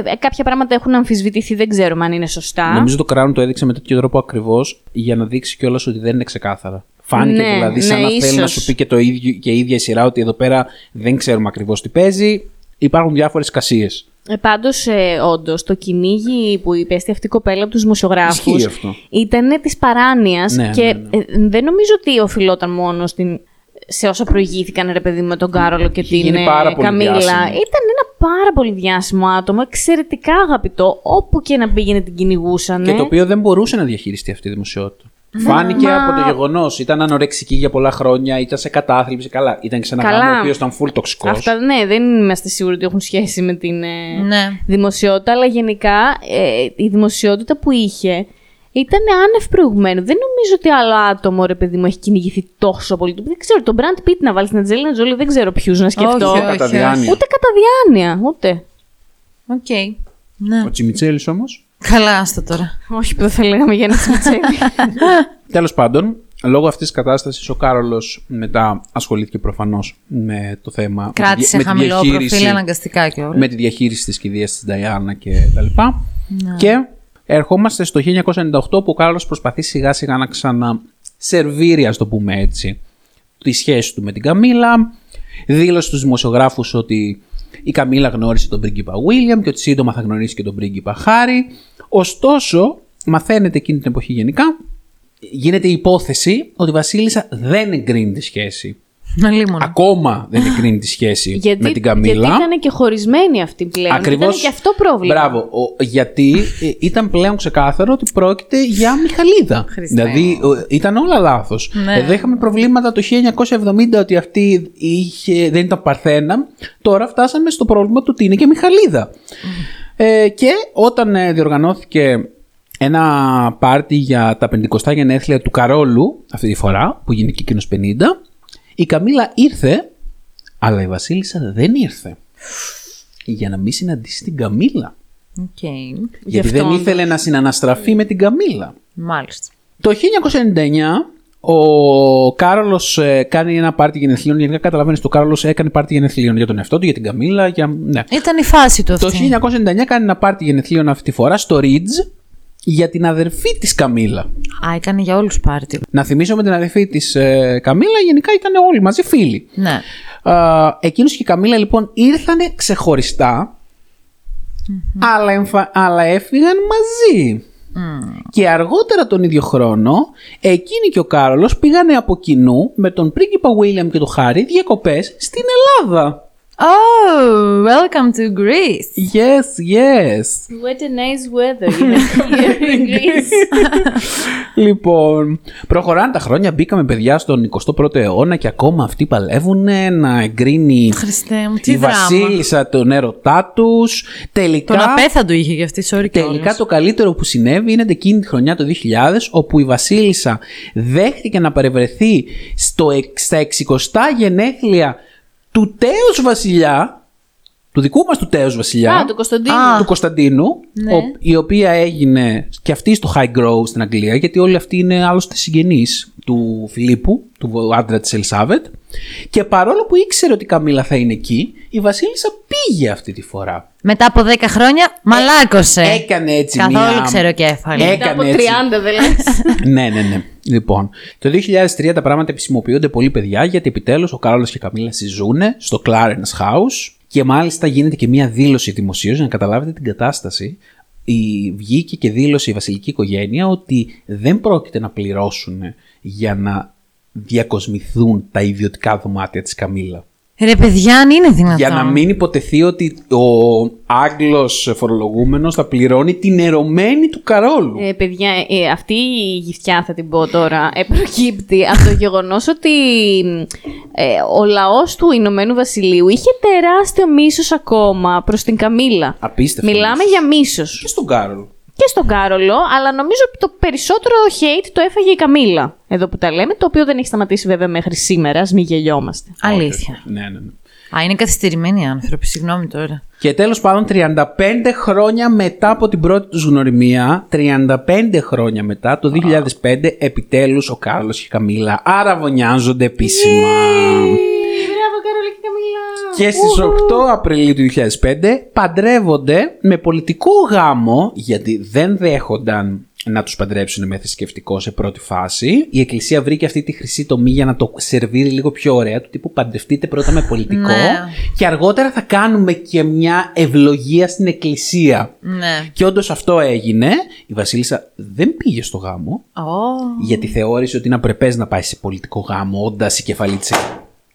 ε, ε, κάποια πράγματα έχουν αμφισβητηθεί, δεν ξέρουμε αν είναι σωστά. Νομίζω το Crown το έδειξε με τέτοιο τρόπο ακριβώς για να δείξει κιόλας ότι δεν είναι ξεκάθαρα. Φάνηκε Ναι, δηλαδή σαν ναι, να θέλει να ίσως. σου πει και, το ίδιο, και η ίδια η σειρά ότι εδώ πέρα δεν ξέρουμε ακριβώς τι παίζει. Υπάρχουν διάφορες κασίες. Ε, Πάντως, ε, όντως, το κυνήγι που υπέστη αυτή η κοπέλα από τους δημοσιογράφους Ισχύει αυτό. ήταν της παράνοιας Ναι, και ναι, ναι. ε, δεν νομίζω ότι οφειλόταν μόνο στην, σε όσα προηγήθηκαν, ρε παιδί μου, με τον Κάρολο και την γίνει ε, πάρα πολύ Καμίλα. διάσημο. Ήταν ένα πάρα πολύ διάσημο άτομο, εξαιρετικά αγαπητό, όπου και να πήγαινε την κυνηγούσαν. Και το οποίο δεν μπορούσε να διαχειριστεί αυτή η δημοσιότητα. Φάνηκε Μα- από το γεγονός. Ήταν ανορεξική για πολλά χρόνια, ήταν σε κατάθλιψη. Καλά, ήταν και σε ένα Καλά. γάμο ο οποίος ήταν full τοξικός. Αυτά ναι, δεν είμαστε σίγουροι ότι έχουν σχέση με την ε, Ναι. δημοσιότητα, αλλά γενικά ε, η δημοσιότητα που είχε ήταν άνευ προηγουμένου. Δεν νομίζω ότι άλλο άτομο, ρε παιδί μου, έχει κυνηγηθεί τόσο πολύ. Δεν ξέρω, τον Brand Pitt να βάλει την Ατζέλινα Τζόλι, δεν ξέρω ποιους να σκεφτώ. Όχι, Κατά όχι, διάνοια. Ούτε κατά διάνοια, ούτε. Οκ. Ναι. Ο Τσιμιτσέλης όμως. Καλά, άστο τώρα. Όχι που δεν θα λέγαμε για ένα Τσιμιτσέλη. Τέλος πάντων, λόγω αυτής της κατάστασης, ο Κάρολος μετά ασχολήθηκε προφανώς με το θέμα. Κράτησε με τη χαμηλό διαχείριση- προφίλ αναγκαστικά και όλα. με τη διαχείριση της κηδείας της Νταϊάννα και τα λοιπά. Και ερχόμαστε στο 1998 που ο Κάρολος προσπαθεί σιγά σιγά να ξανασερβίρει, ας το πούμε έτσι, τη σχέση του με την Καμίλα. Δήλωσε στους δημοσιογράφους ότι η Καμίλα γνώρισε τον πρίγκιπα Βίλιαμ και ότι σύντομα θα γνωρίσει και τον πρίγκιπα Χάρη. Ωστόσο, μαθαίνετε εκείνη την εποχή γενικά, γίνεται η υπόθεση ότι η Βασίλισσα δεν εγκρίνει τη σχέση. Αλίμονο. Ακόμα δεν εγκρίνει τη σχέση γιατί, με την Καμίλα. γιατί ήταν και χωρισμένοι αυτοί πλέον. Ακριβώς. Ήταν και αυτό πρόβλημα. Μπράβο. Ο- γιατί ε, ήταν πλέον ξεκάθαρο ότι πρόκειται για Μιχαλίδα. Χριστέ. δηλαδή ο- ήταν όλα λάθος. Ναι. Εδώ είχαμε προβλήματα το 1970 ότι αυτή είχε, δεν ήταν Παρθένα. Τώρα φτάσαμε στο πρόβλημα του ότι είναι και μοιχαλίδα. Ε, και όταν ε, διοργανώθηκε ένα πάρτι για τα 50 γενέθλια του Καρόλου, αυτή τη φορά, που γίνει και εκείνος 50, η Καμίλα ήρθε, αλλά η Βασίλισσα δεν ήρθε. Για να μην συναντήσει την Καμίλα. Οκ. Γιατί αυτό δεν όντως. ήθελε να συναναστραφεί με την Καμίλα. Μάλιστα. Το 1999 ο Κάρολος κάνει ένα πάρτι γενεθλίων. Γενικά καταλαβαίνεις, ο Κάρολος έκανε πάρτι γενεθλίων για τον εαυτό του, για την Καμίλα. Για... Ναι. Ήταν η φάση του Το αυτή. 1999 κάνει ένα πάρτι γενεθλίων αυτή τη φορά στο Ridge για την αδερφή της Καμίλα. Α, έκανε για όλους πάρτι. Να θυμίσω με την αδερφή της ε, Καμίλα, γενικά ήταν όλοι μαζί φίλοι. Ναι. Α, εκείνος και η Καμίλα λοιπόν ήρθανε ξεχωριστά, αλλά, εμφα... αλλά έφυγαν μαζί. Και αργότερα τον ίδιο χρόνο, εκείνοι και ο Κάρολος πήγανε από κοινού με τον πρίγκιπα Βίλιαμ και τον Χάρη διακοπές στην Ελλάδα. Oh, welcome to Greece. Yes, yes. What a nice weather you have here in Greece. Λοιπόν, προχωράνε τα χρόνια, μπήκαμε παιδιά στον 21ο αιώνα και ακόμα αυτοί παλεύουν να εγκρίνει Χριστέ μου, τι η δράμα. Βασίλισσα τον έρωτά τους. Τελικά, Τον απέθαντο είχε γι' αυτή, sorry τελικά κιόλας. το καλύτερο που συνέβη είναι εκείνη τη χρονιά το 2000, όπου η Βασίλισσα δέχτηκε να παρευρεθεί στο, εξ- στα 60 γενέθλια του τέος βασιλιά, του δικού μας του τέος βασιλιά. Α, του Κωνσταντίνου. Α. του Κωνσταντίνου, Ναι. ο- η οποία έγινε και αυτή στο High Grove στην Αγγλία, γιατί όλοι αυτοί είναι άλλωστε συγγενείς του Φιλίππου, του άντρα της Ελισάβετ. Και παρόλο που ήξερε ότι η Καμίλα θα είναι εκεί, η Βασίλισσα πήγε αυτή τη φορά. Μετά από 10 χρόνια, μαλάκωσε. Έκανε έτσι Καθόλου μία... ξεροκέφαλη. Ε, Μετά από 30 έκανε έτσι. δεν λες. ναι, ναι, ναι. Λοιπόν, το 2003 τα πράγματα επισημοποιούνται πολύ παιδιά γιατί επιτέλους ο Κάρολος και η Καμίλα συζούν στο Clarence House και μάλιστα γίνεται και μία δήλωση δημοσίως για να καταλάβετε την κατάσταση. Η, βγήκε και δήλωσε η βασιλική οικογένεια ότι δεν πρόκειται να πληρώσουν για να διακοσμηθούν τα ιδιωτικά δωμάτια της Καμίλα. Ρε παιδιά, αν είναι δυνατόν. Για να μην υποτεθεί ότι ο Άγγλος φορολογούμενος θα πληρώνει την ερωμένη του Καρόλου. Ε, παιδιά, ε, αυτή η γυφτιά θα την πω τώρα, ε, προκύπτει από το γεγονός ότι ε, ο λαός του Ηνωμένου Βασιλείου είχε τεράστιο μίσος ακόμα προς την Καμίλα. Απίστευτο. Μιλάμε μίσος. για μίσος. Και στον Κάρολο. Και στον Κάρολο, αλλά νομίζω ότι το περισσότερο hate το έφαγε η Καμίλα. Εδώ που τα λέμε, το οποίο δεν έχει σταματήσει βέβαια μέχρι σήμερα, ας μην γελιόμαστε. Αλήθεια. Ναι, ναι, ναι. Α, είναι καθυστερημένοι οι άνθρωποι, συγγνώμη τώρα. Και τέλος πάντων 35 χρόνια μετά από την πρώτη τους γνωριμία, 35 χρόνια μετά, το 2005, επιτέλους ο Κάρλος και η Καμίλα αραβωνιάζονται επίσημα. Μπράβο, Καρόλο και Καμίλα! Και στις 8 Απριλίου του 2005 παντρεύονται με πολιτικό γάμο, γιατί δεν δέχονταν να τους παντρέψουν με θρησκευτικό σε πρώτη φάση. Η Εκκλησία βρήκε αυτή τη χρυσή τομή για να το σερβίρει λίγο πιο ωραία, του τύπου παντρευτείτε πρώτα με πολιτικό Ναι. και αργότερα θα κάνουμε και μια ευλογία στην Εκκλησία. Ναι. Και όντως αυτό έγινε. Η Βασίλισσα δεν πήγε στο γάμο, Ω. γιατί θεώρησε ότι είναι απρεπές να πάει σε πολιτικό γάμο, όντας η κεφαλή της,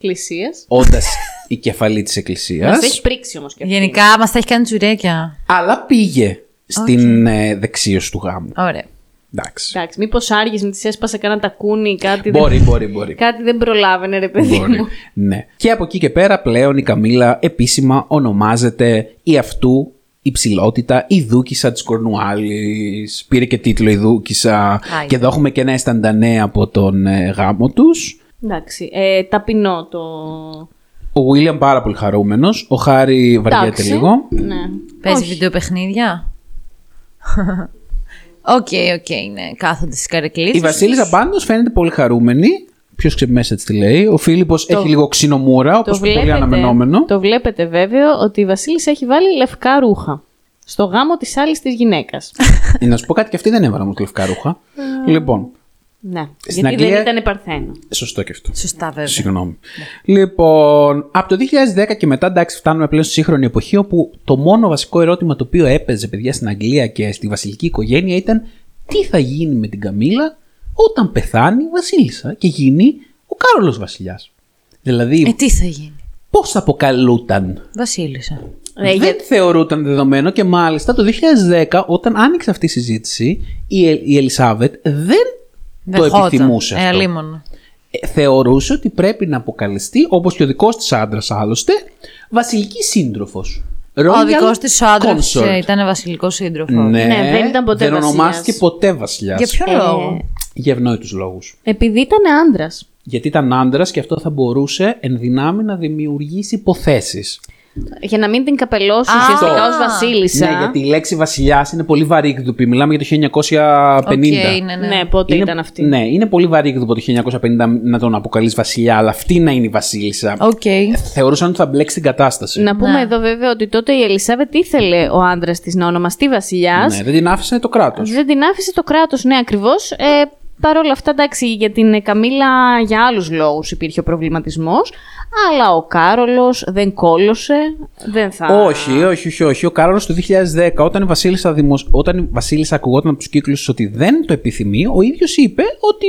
Εκκλησίας. όντας η κεφαλή της Μας Εκκλησίας. έχει πρίξει όμως και αυτή. Γενικά μας τα έχει κάνει τσουρέκια. Αλλά πήγε στην ε, δεξίωση του γάμου. Ωραία. Εντάξει. Εντάξει, μήπως άργησε με της έσπασε κανένα τακούνι ή κάτι. Μπορεί, δεν... μπορεί, μπορεί. Κάτι δεν προλάβαινε, ρε παιδί Μπορεί. μου. ναι. Και από εκεί και πέρα πλέον η Καμίλα επίσημα ονομάζεται η αυτού υψηλότητα, η Δούκισσα της Κορνουάλης. Πήρε και τίτλο η Δούκισσα. Και εδώ έχουμε και ένα ενσταντανέ από τον ε, γάμο τους. Εντάξει, ε, ταπεινό το. Ο Βίλιαμ πάρα πολύ χαρούμενος. Ο Χάρη βαριέται Εντάξει. λίγο. Ναι. Παίζει Όχι. βιντεοπαιχνίδια; OK, OK, ναι. Κάθονται στις καρεκλίτσες. Η Βασίλισσα πάντως φαίνεται πολύ χαρούμενη. Ποιος μέσα της τη λέει. Ο Φίλιππος Το- έχει λίγο ξινομούρα, όπως πολύ αναμενόμενο. το βλέπετε βέβαιο ότι η Βασίλισσα έχει βάλει λευκά ρούχα. Στο γάμο της άλλης της γυναίκας. Ε, Να σου πω κάτι και αυτή δεν έβαλα μου λευκά ρούχα. λοιπόν, ναι. Στην Γιατί Αγγλία- δεν ήταν παρθένο. σωστό και αυτό. Σωστά, βέβαια. Συγγνώμη. Λοιπόν, από το 2010 και μετά, εντάξει, φτάνουμε πλέον στη σύγχρονη εποχή, όπου το μόνο βασικό ερώτημα το οποίο έπαιζε παιδιά στην Αγγλία και στη βασιλική οικογένεια ήταν τι θα γίνει με την Καμίλα όταν πεθάνει η Βασίλισσα και γίνει ο Κάρολος βασιλιάς. Δηλαδή, Ε, τι θα γίνει; πώς θα αποκαλούταν; Βασίλισσα. Ε, Δεν για- θεωρούταν δεδομένο και μάλιστα το 2010 όταν άνοιξε αυτή η συζήτηση η, Ε- η Ελισάβετ δεν το Δεχόταν. επιθυμούσε Ε, αυτό. αλίμονο. Ε, θεωρούσε ότι πρέπει να αποκαλεστεί, όπως και ο δικός της άντρας άλλωστε, βασιλική σύντροφος. Ο δικός της άντρας ήταν βασιλικός σύντροφος. Ναι, Ναι, δεν ήταν ποτέ δεν βασιλιάς. ονομάστηκε ποτέ βασιλιάς. Για ποιο Ε, λόγο; Για ευνόητους λόγους. Επειδή ήταν άντρας. Γιατί ήταν άντρας και αυτό θα μπορούσε εν δυνάμει να δημιουργήσει υποθέσεις. Για να μην την καπελώσει Α. ουσιαστικά ως Βασίλισσα. Ναι, γιατί η λέξη βασιλιάς είναι πολύ βαρύγδουπη. Μιλάμε για το 1950. Οκ, ναι, ναι. Ναι, πότε Είναι- ήταν αυτή. Ναι, είναι πολύ βαρύγδουπο το 1950 να τον αποκαλείς βασιλιά, αλλά αυτή να είναι η βασίλισσα. Οκ. Θεωρούσαν ότι θα μπλέξει την κατάσταση. Να πούμε Ναι. εδώ βέβαια ότι τότε η Ελισάβετ ήθελε ο άντρας της να ονομαστεί Βασιλιάς. Ναι, δεν την άφησε το κράτος. Δεν την άφησε το κράτος, ναι, ακριβώς. Ε, Παρ' όλα αυτά, εντάξει, για την Καμίλα για άλλους λόγους υπήρχε ο προβληματισμός, αλλά ο Κάρολος δεν κόλωσε, δεν θα... Όχι, όχι, όχι, όχι. Ο Κάρολος το 2010, όταν η Βασίλισσα, δημοσ... όταν η Βασίλισσα ακουγόταν από τους κύκλους ότι δεν το επιθυμεί, ο ίδιος είπε ότι...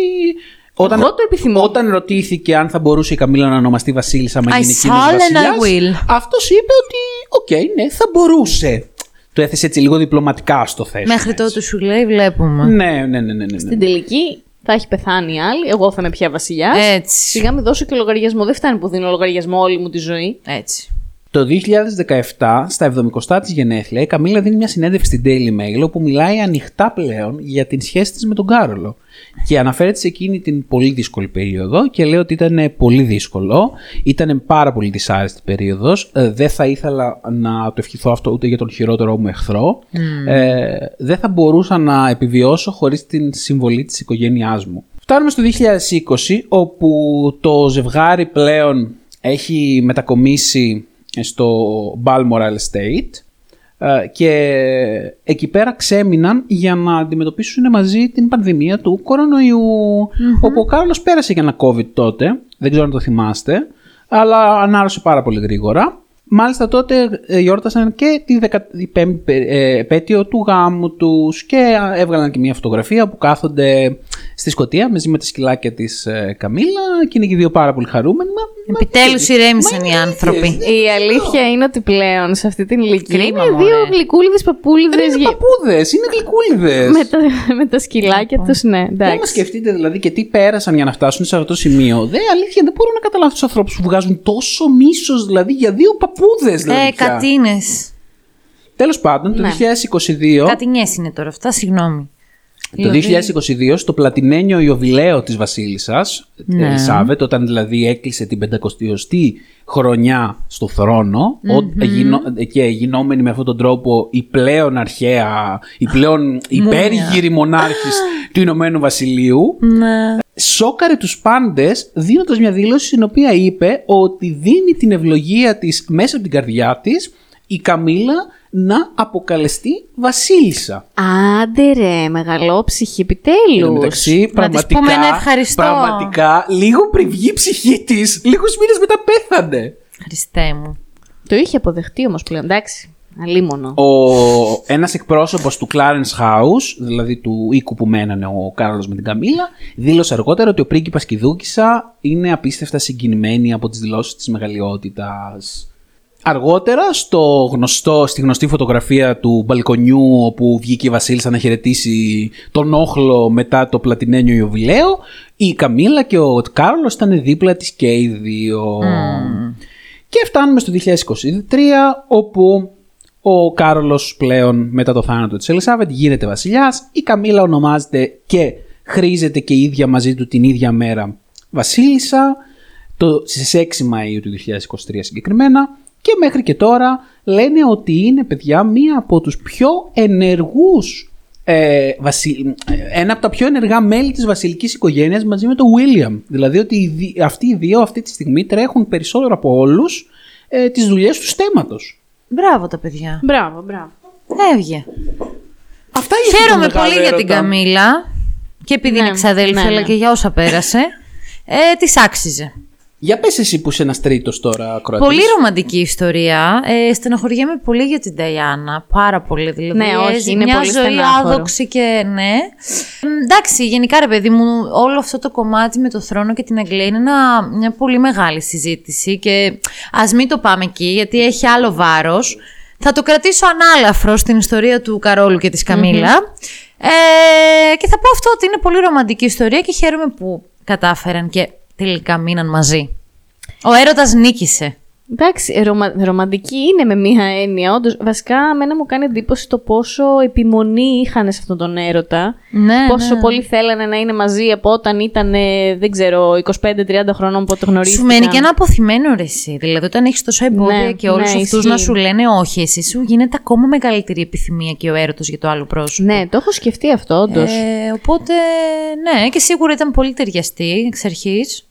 Όταν, Εγώ το επιθυμώ. Όταν ρωτήθηκε αν θα μπορούσε η Καμίλα να ονομαστεί Βασίλισσα, άμα I γίνει εκείνος shall and I βασιλιάς, will. αυτός είπε ότι, οκ, ναι, θα μπορούσε. Το έθεσε έτσι λίγο διπλωματικά στο θέσμα. Μέχρι έτσι. τότε σου λέει, βλέπουμε. Ναι, ναι, ναι, ναι, ναι, ναι. Στην τελική θα έχει πεθάνει η άλλη, εγώ θα είμαι πια βασιλιάς. Έτσι. Σιγά μην δώσω και λογαριασμό. Δεν φτάνει που δίνω λογαριασμό όλη μου τη ζωή. Έτσι. Το 2017, στα 70 της γενέθλια, η Καμίλα δίνει μια συνέντευξη στην Daily Mail όπου μιλάει ανοιχτά πλέον για την σχέση της με τον Κάρολο. Και αναφέρεται σε εκείνη την πολύ δύσκολη περίοδο και λέει ότι ήταν πολύ δύσκολο, ήταν πάρα πολύ δυσάρεστη περίοδος, ε, δεν θα ήθελα να το ευχηθώ αυτό ούτε για τον χειρότερό μου εχθρό, ε, δεν θα μπορούσα να επιβιώσω χωρίς την συμβολή της οικογένειάς μου. Φτάνουμε στο 2020 όπου το ζευγάρι πλέον έχει μετακομίσει στο Balmoral Estate. ε, και εκεί πέρα ξέμειναν για να αντιμετωπίσουν μαζί την πανδημία του κορονοϊού. Όπου ο Κάρολος πέρασε για ένα COVID τότε, δεν ξέρω αν το θυμάστε αλλά ανάρρωσε πάρα πολύ γρήγορα. Μάλιστα τότε ε, γιόρτασαν και τη 15η ε, επέτειο του γάμου τους και έβγαλαν και μια φωτογραφία που κάθονται στη Σκωτία μαζί με τα σκυλάκια της ε, Καμίλα και είναι και οι δύο πάρα πολύ χαρούμενοι. Μα- μα- Επιτέλους ηρέμησαν Μα οι είναι άνθρωποι. αλήθειες, Η αλήθεια είναι ότι πλέον σε αυτή την ηλικία Κρίμα, είναι μωρέ. δύο γλυκούλιδες παππούλιδες Δεν είναι παππούδες, είναι γλυκούλιδες. με, τα, με τα σκυλάκια τους, ναι, Δεν μα εντάξει. σκεφτείτε δηλαδή και τι πέρασαν για να φτάσουν σε αυτό το σημείο. Δεν, αλήθεια, δεν μπορώ να καταλάβω τους ανθρώπους που βγάζουν τόσο μίσος δηλαδή για δύο παππούδες. Δηλαδή, Ε, κατίνες. Τέλος πάντων, το Ναι. 2022. Κατινιέ είναι τώρα αυτά, συγγνώμη. Το 2022, στο πλατινένιο Ιωβιλέο της Βασίλισσας, Ναι. Ελισάβετ, όταν δηλαδή έκλεισε την 50η χρονιά στο θρόνο ο- γινο- και γινόμενη με αυτόν τον τρόπο η πλέον αρχαία, η πλέον υπέργυρη μονάρχης του Ηνωμένου Βασιλείου, Ναι. σόκαρε τους πάντες δίνοντας μια δήλωση στην οποία είπε ότι δίνει την ευλογία της μέσα από την καρδιά της η Καμίλα να αποκαλεστεί βασίλισσα. Άντε ρε, μεγαλόψυχη Εν τω επιτέλου. μεταξύ, πραγματικά, πούμε ένα ευχαριστώ. πραγματικά, λίγο πριν βγει η ψυχή της, λίγους μήνες μετά πέθανε. Χριστέ μου. Το είχε αποδεχτεί όμως πλέον, εντάξει. Αλίμονο. Ο, ένας εκπρόσωπος του Clarence House, δηλαδή του οίκου που μένανε ο Κάρολος με την Καμίλα, δήλωσε αργότερα ότι ο πρίγκιπας και η Δούκησα είναι απίστευτα συγκινημένοι από τις δηλώσεις της μεγαλειότητας. Αργότερα, στο γνωστό, στη γνωστή φωτογραφία του μπαλκονιού όπου βγήκε η Βασίλισσα να χαιρετήσει τον όχλο μετά το πλατινένιο Ιωβιλέο, η Καμίλα και ο Κάρολος ήταν δίπλα της και οι δύο. Και φτάνουμε στο 2023 όπου ο Κάρολος πλέον μετά το θάνατο της Ελισάβετ γίνεται βασιλιάς, η Καμίλα ονομάζεται και χρήζεται και η ίδια μαζί του την ίδια μέρα βασίλισσα, το, στις 6 Μαΐου του 2023 συγκεκριμένα και μέχρι και τώρα λένε ότι είναι παιδιά μία από τους πιο ενεργούς ε, βασι... ένα από τα πιο ενεργά μέλη της βασιλικής οικογένειας μαζί με τον William. Δηλαδή ότι οι δι- αυτοί οι δύο αυτή τη στιγμή τρέχουν περισσότερο από όλους ε, τις δουλειές τους στέματος. Μπράβο τα παιδιά. Μπράβο, μπράβο. Έβγε. Αυτά για Χαίρομαι τον πολύ μεγάλο για την έρωτα. Καμίλα. Και επειδή Ναι, είναι ξαδέλφη, ναι, αλλά ναι. και για όσα πέρασε. Ε, της άξιζε. Για πες εσύ που είσαι ένας τρίτος τώρα ακροατής. Πολύ ρομαντική ιστορία. Ε, στενοχωριέμαι πολύ για την Ταϊάννα. Πάρα πολύ. Δηλαδή, Ναι, όχι, έζησε είναι μια πολύ ζωή στενάχωρο. άδοξη και ναι. Ε, εντάξει, γενικά ρε παιδί μου, όλο αυτό το κομμάτι με το θρόνο και την Αγγλία είναι ένα- μια πολύ μεγάλη συζήτηση και ας μην το πάμε εκεί γιατί έχει άλλο βάρος. Θα το κρατήσω ανάλαφρο στην ιστορία του Καρόλου και της καμιλα Ε, και θα πω αυτό ότι είναι πολύ ρομαντική ιστορία και χαίρομαι που κατάφεραν και τελικά μείναν μαζί. Ο έρωτας νίκησε. Εντάξει, ρωμα... ρομαντική είναι με μία έννοια. Όντως, βασικά, εμένα μου κάνει εντύπωση το πόσο επιμονή είχαν σε αυτόν τον έρωτα. Ναι, πόσο ναι. πολύ θέλανε να είναι μαζί από όταν ήταν, ε, δεν ξέρω, 25-30 χρονών που το γνωρίστηκαν. Σου μένει και ένα αποθυμένο ρε εσύ. Δηλαδή, όταν έχεις τόσο εμπόδια Ναι, και όλους ναι, αυτούς ισχύει. να σου λένε όχι, εσύ σου γίνεται ακόμα μεγαλύτερη επιθυμία και ο έρωτος για το άλλο πρόσωπο. Ναι, το έχω σκεφτεί αυτό, όντως. Ε, οπότε, ναι, και σίγουρα ήταν πολύ ταιριαστή εξ αρχής.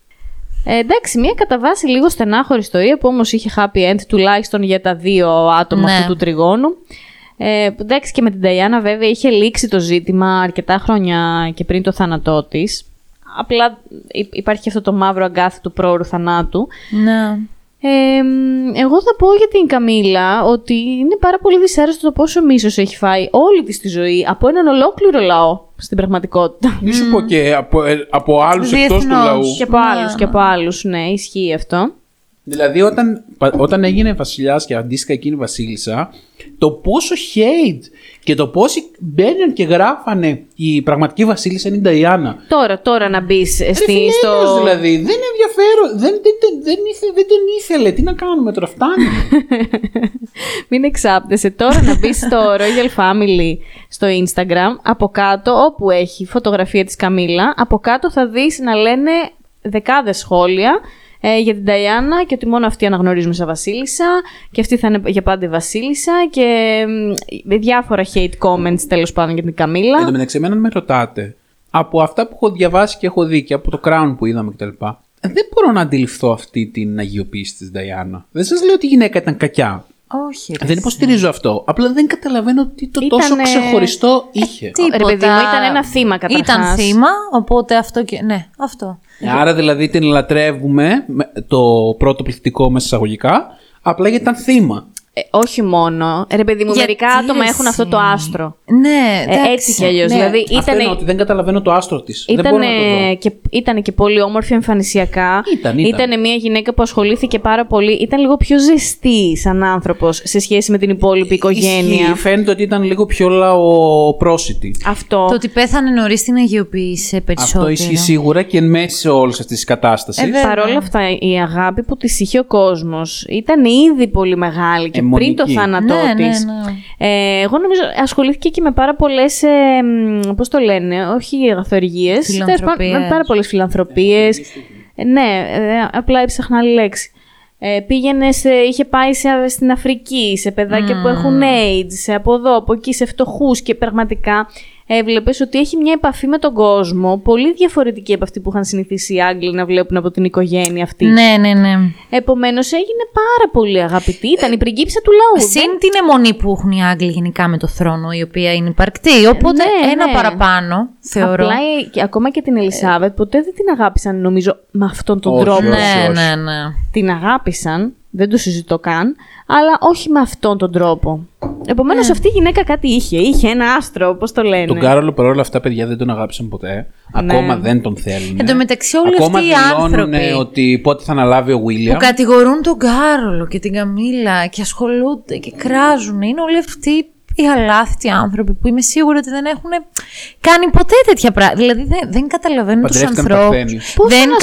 Ε, εντάξει, μια κατά βάση λίγο στενάχωρη ιστορία που όμως είχε happy end τουλάχιστον για τα δύο άτομα Ναι. αυτού του τριγώνου. Ε, που εντάξει και με την Ταϊάννα βέβαια είχε λήξει το ζήτημα αρκετά χρόνια και πριν το θάνατό της. Απλά υ- υπάρχει και αυτό το μαύρο αγκάθι του πρόωρου θανάτου. Ναι. Ε, μ, εγώ θα πω για την Καμίλα ότι είναι πάρα πολύ δυσάρεστο το πόσο μίσος έχει φάει όλη της τη ζωή από έναν ολόκληρο λαό στην πραγματικότητα. Μη σου πω και από, ε, από άλλους εκτός του Διεθνώς. λαού. και από Ναι, άλλους και από άλλους, ναι, ισχύει αυτό. Δηλαδή όταν, πα- όταν έγινε βασιλιάς και αντίστοιχα εκείνη βασίλισσα, το πόσο hate και το πόσοι μπαίνουν και γράφανε η πραγματική βασίλισσα είναι η Νταϊάννα. Τώρα, τώρα να μπεις Ρε στη, φίλε, στο. έλεος δηλαδή, δεν ενδιαφέρον, δεν, δεν, δεν, δεν, ήθε- δεν τον ήθελε, τι να κάνουμε τώρα, φτάνει. Μην εξάπτεσαι. Τώρα να μπεις στο Royal Family στο Instagram. Από κάτω, όπου έχει φωτογραφία της Καμίλα, από κάτω θα δεις να λένε δεκάδες σχόλια ε, για την Ταϊάννα και ότι μόνο αυτή αναγνωρίζουμε σαν βασίλισσα και αυτή θα είναι για πάντα η βασίλισσα και μ, διάφορα hate comments τέλος πάντων για την Καμίλα. Εν τω μεταξύ, εμένα με ρωτάτε, από αυτά που έχω διαβάσει και έχω δει και από το Crown που είδαμε κτλ. Δεν μπορώ να αντιληφθώ αυτή την αγιοποίηση της Νταϊάννα. Δεν σας λέω ότι η γυναίκα ήταν κακιά. Όχι. Ρε, Δεν υποστηρίζω αυτό. Απλά δεν καταλαβαίνω τι το τόσο Ήτανε- ξεχωριστό είχε. Τίποτα. Ρε παιδί μου, ήταν ένα θύμα καταρχάς. Ήταν θύμα, οπότε αυτό και. Ναι, αυτό. Άρα δηλαδή την λατρεύουμε με το πρώτο πληθυντικό μέσα εισαγωγικά, απλά γιατί ήταν θύμα. Ε, όχι μόνο. Ρε παιδί μου, Γιατί, μερικά άτομα έχουν αυτό το εσύ; άστρο. Ναι, Ε, εντάξει. έτσι κι αλλιώς. Ναι. Δηλαδή Αυτό ήταν. εννοώ ότι δεν καταλαβαίνω το άστρο της. Δεν Ήταν μπορώ να το δω. και, ήτανε και πολύ όμορφη εμφανισιακά. Ήταν, ήταν. Ήτανε μια γυναίκα που ασχολήθηκε πάρα πολύ. Ήταν λίγο πιο ζεστή σαν άνθρωπος σε σχέση με την υπόλοιπη οικογένεια. Ισχύει. Φαίνεται ότι ήταν λίγο πιο λαοπρόσιτη. Αυτό. Το ότι πέθανε νωρίς την αγιοποίησε περισσότερο. Αυτό ισχύει σίγουρα και εν μέση σε όλης αυτής της κατάστασης. Ε, βέβαια. Παρ' όλα αυτά, η αγάπη που της είχε ο κόσμος ήταν ήδη πολύ μεγάλη και Αιμονική. Πριν το θάνατό Ναι, ναι, της. ναι. Ε, εγώ νομίζω ασχολήθηκε και με πάρα πολλές. Ε, μ, πώς το λένε, όχι αγαθοργίες. Φιλανθρωπίες. Με πάρα πολλές φιλανθρωπίες. ναι, ε, απλά έψαχνα άλλη λέξη. Ε, πήγαινε σε, είχε πάει σε, στην Αφρική, σε παιδάκια που έχουν AIDS, σε από εδώ, από εκεί, σε φτωχούς και πραγματικά έβλεπες ότι έχει μια επαφή με τον κόσμο πολύ διαφορετική από αυτή που είχαν συνηθίσει οι Άγγλοι να βλέπουν από την οικογένεια αυτή. Ναι, ναι, ναι. Επομένως έγινε πάρα πολύ αγαπητή. Ήταν η πριγκίπισσα του λαού. Συν την αιμονή που έχουν οι Άγγλοι γενικά με το θρόνο, η οποία είναι υπαρκτή. Οπότε ναι, ένα ναι. παραπάνω, θεωρώ. Απλά ε, και ακόμα και την Ελισάβετ ποτέ δεν την αγάπησαν, νομίζω, με αυτόν τον Όχι, τρόπο. όχι. ναι, ναι, ναι. Την αγάπησαν, Δεν το συζητώ καν. Αλλά όχι με αυτόν τον τρόπο. Επομένως, Ναι. αυτή η γυναίκα κάτι είχε. Είχε ένα άστρο, όπω το λένε. Τον Κάρολο παρόλα αυτά, παιδιά, δεν τον αγάπησαν ποτέ. Ακόμα δεν τον θέλουν. Εν τω μεταξύ, όλοι Ακόμα αυτοί οι δηλώνουν άνθρωποι ότι πότε θα αναλάβει ο που Βίλιαμ. κατηγορούν τον Κάρολο και την Καμίλα και ασχολούνται και κράζουν. Είναι όλοι αυτοί οι αλάθητοι άνθρωποι που είμαι σίγουρη ότι δεν έχουν κάνει ποτέ τέτοια πράγματα. Δηλαδή δεν, δεν καταλαβαίνω τους Παντρεύτηκαν ανθρώπους. παρθένιους. Πώς Δεν να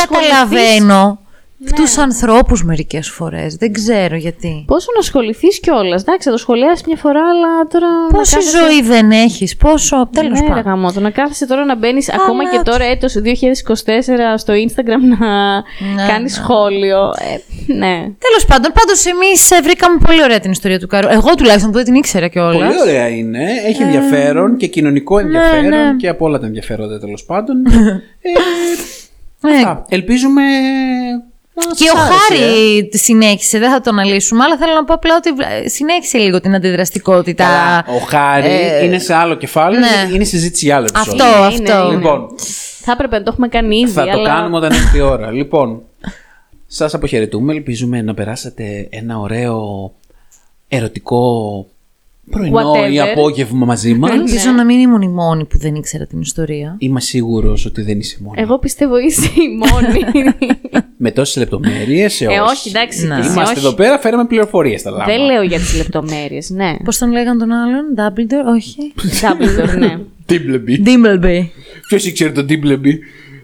ασχοληθείς- καταλαβαίνω του ανθρώπους μερικές φορές. Δεν ξέρω γιατί. Πόσο να ασχοληθείς κιόλας. Εντάξει, θα το σχολιάσεις μια φορά, αλλά τώρα. να Πόση κάθεσαι- ζωή δεν έχεις, πόσο. Τέλος Ναι, ρε πάντων. γαμώτο, να κάθεσαι τώρα να μπαίνεις ακόμα και τώρα έτος 2024 στο Instagram να Ναι, κάνεις σχόλιο. Ε, ναι. Τέλος πάντων, πάντως εμείς βρήκαμε πολύ ωραία την ιστορία του Κάρολου. Εγώ τουλάχιστον που δεν την ήξερα κιόλας. Πολύ ωραία είναι. Έχει ενδιαφέρον και κοινωνικό ενδιαφέρον ναι. και από όλα τα ενδιαφέροντα τέλος πάντων. ε, Ναι. αυτά. Ελπίζουμε. Να Και σας ο άρεσε, ε. Χάρη συνέχισε, δεν θα τον αναλύσουμε, αλλά θέλω να πω απλά ότι ε, συνέχισε λίγο την αντιδραστικότητα. Καλά, ο Χάρη ε, είναι σε άλλο κεφάλαιο. ναι. Είναι συζήτηση για άλλο επεισόδιο. Αυτό, Είναι, αυτό. είναι. Λοιπόν, Θα έπρεπε να το έχουμε κάνει ήδη. θα το αλλά... κάνουμε όταν έρθει η ώρα. Λοιπόν, σας αποχαιρετούμε. Ελπίζουμε να περάσατε ένα ωραίο ερωτικό πρωινό ή Whatever. απόγευμα μαζί μας. Ελπίζω να μην ήμουν η μόνη που δεν ήξερα την ιστορία. Είμαι σίγουρος ότι δεν είσαι μόνη. Εγώ πιστεύω είσαι η μόνη. Με τόσες λεπτομέρειες, ε, όχι, εντάξει. Ναι. και εσύ Είμαστε όχι. εδώ πέρα, φέραμε πληροφορίες στα λάμπα. Δεν λέω για τις λεπτομέρειες, ναι. Πώς τον λέγανε τον άλλον, Dumbledore, όχι. Dumbledore, ναι. Dimbleby. Dimbleby. Ποιος ήξερε το Dimbleby;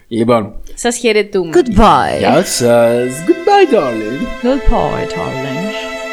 Λοιπόν, Σας χαιρετούμε. Goodbye. γεια σας. Goodbye, darling. Goodbye, darling.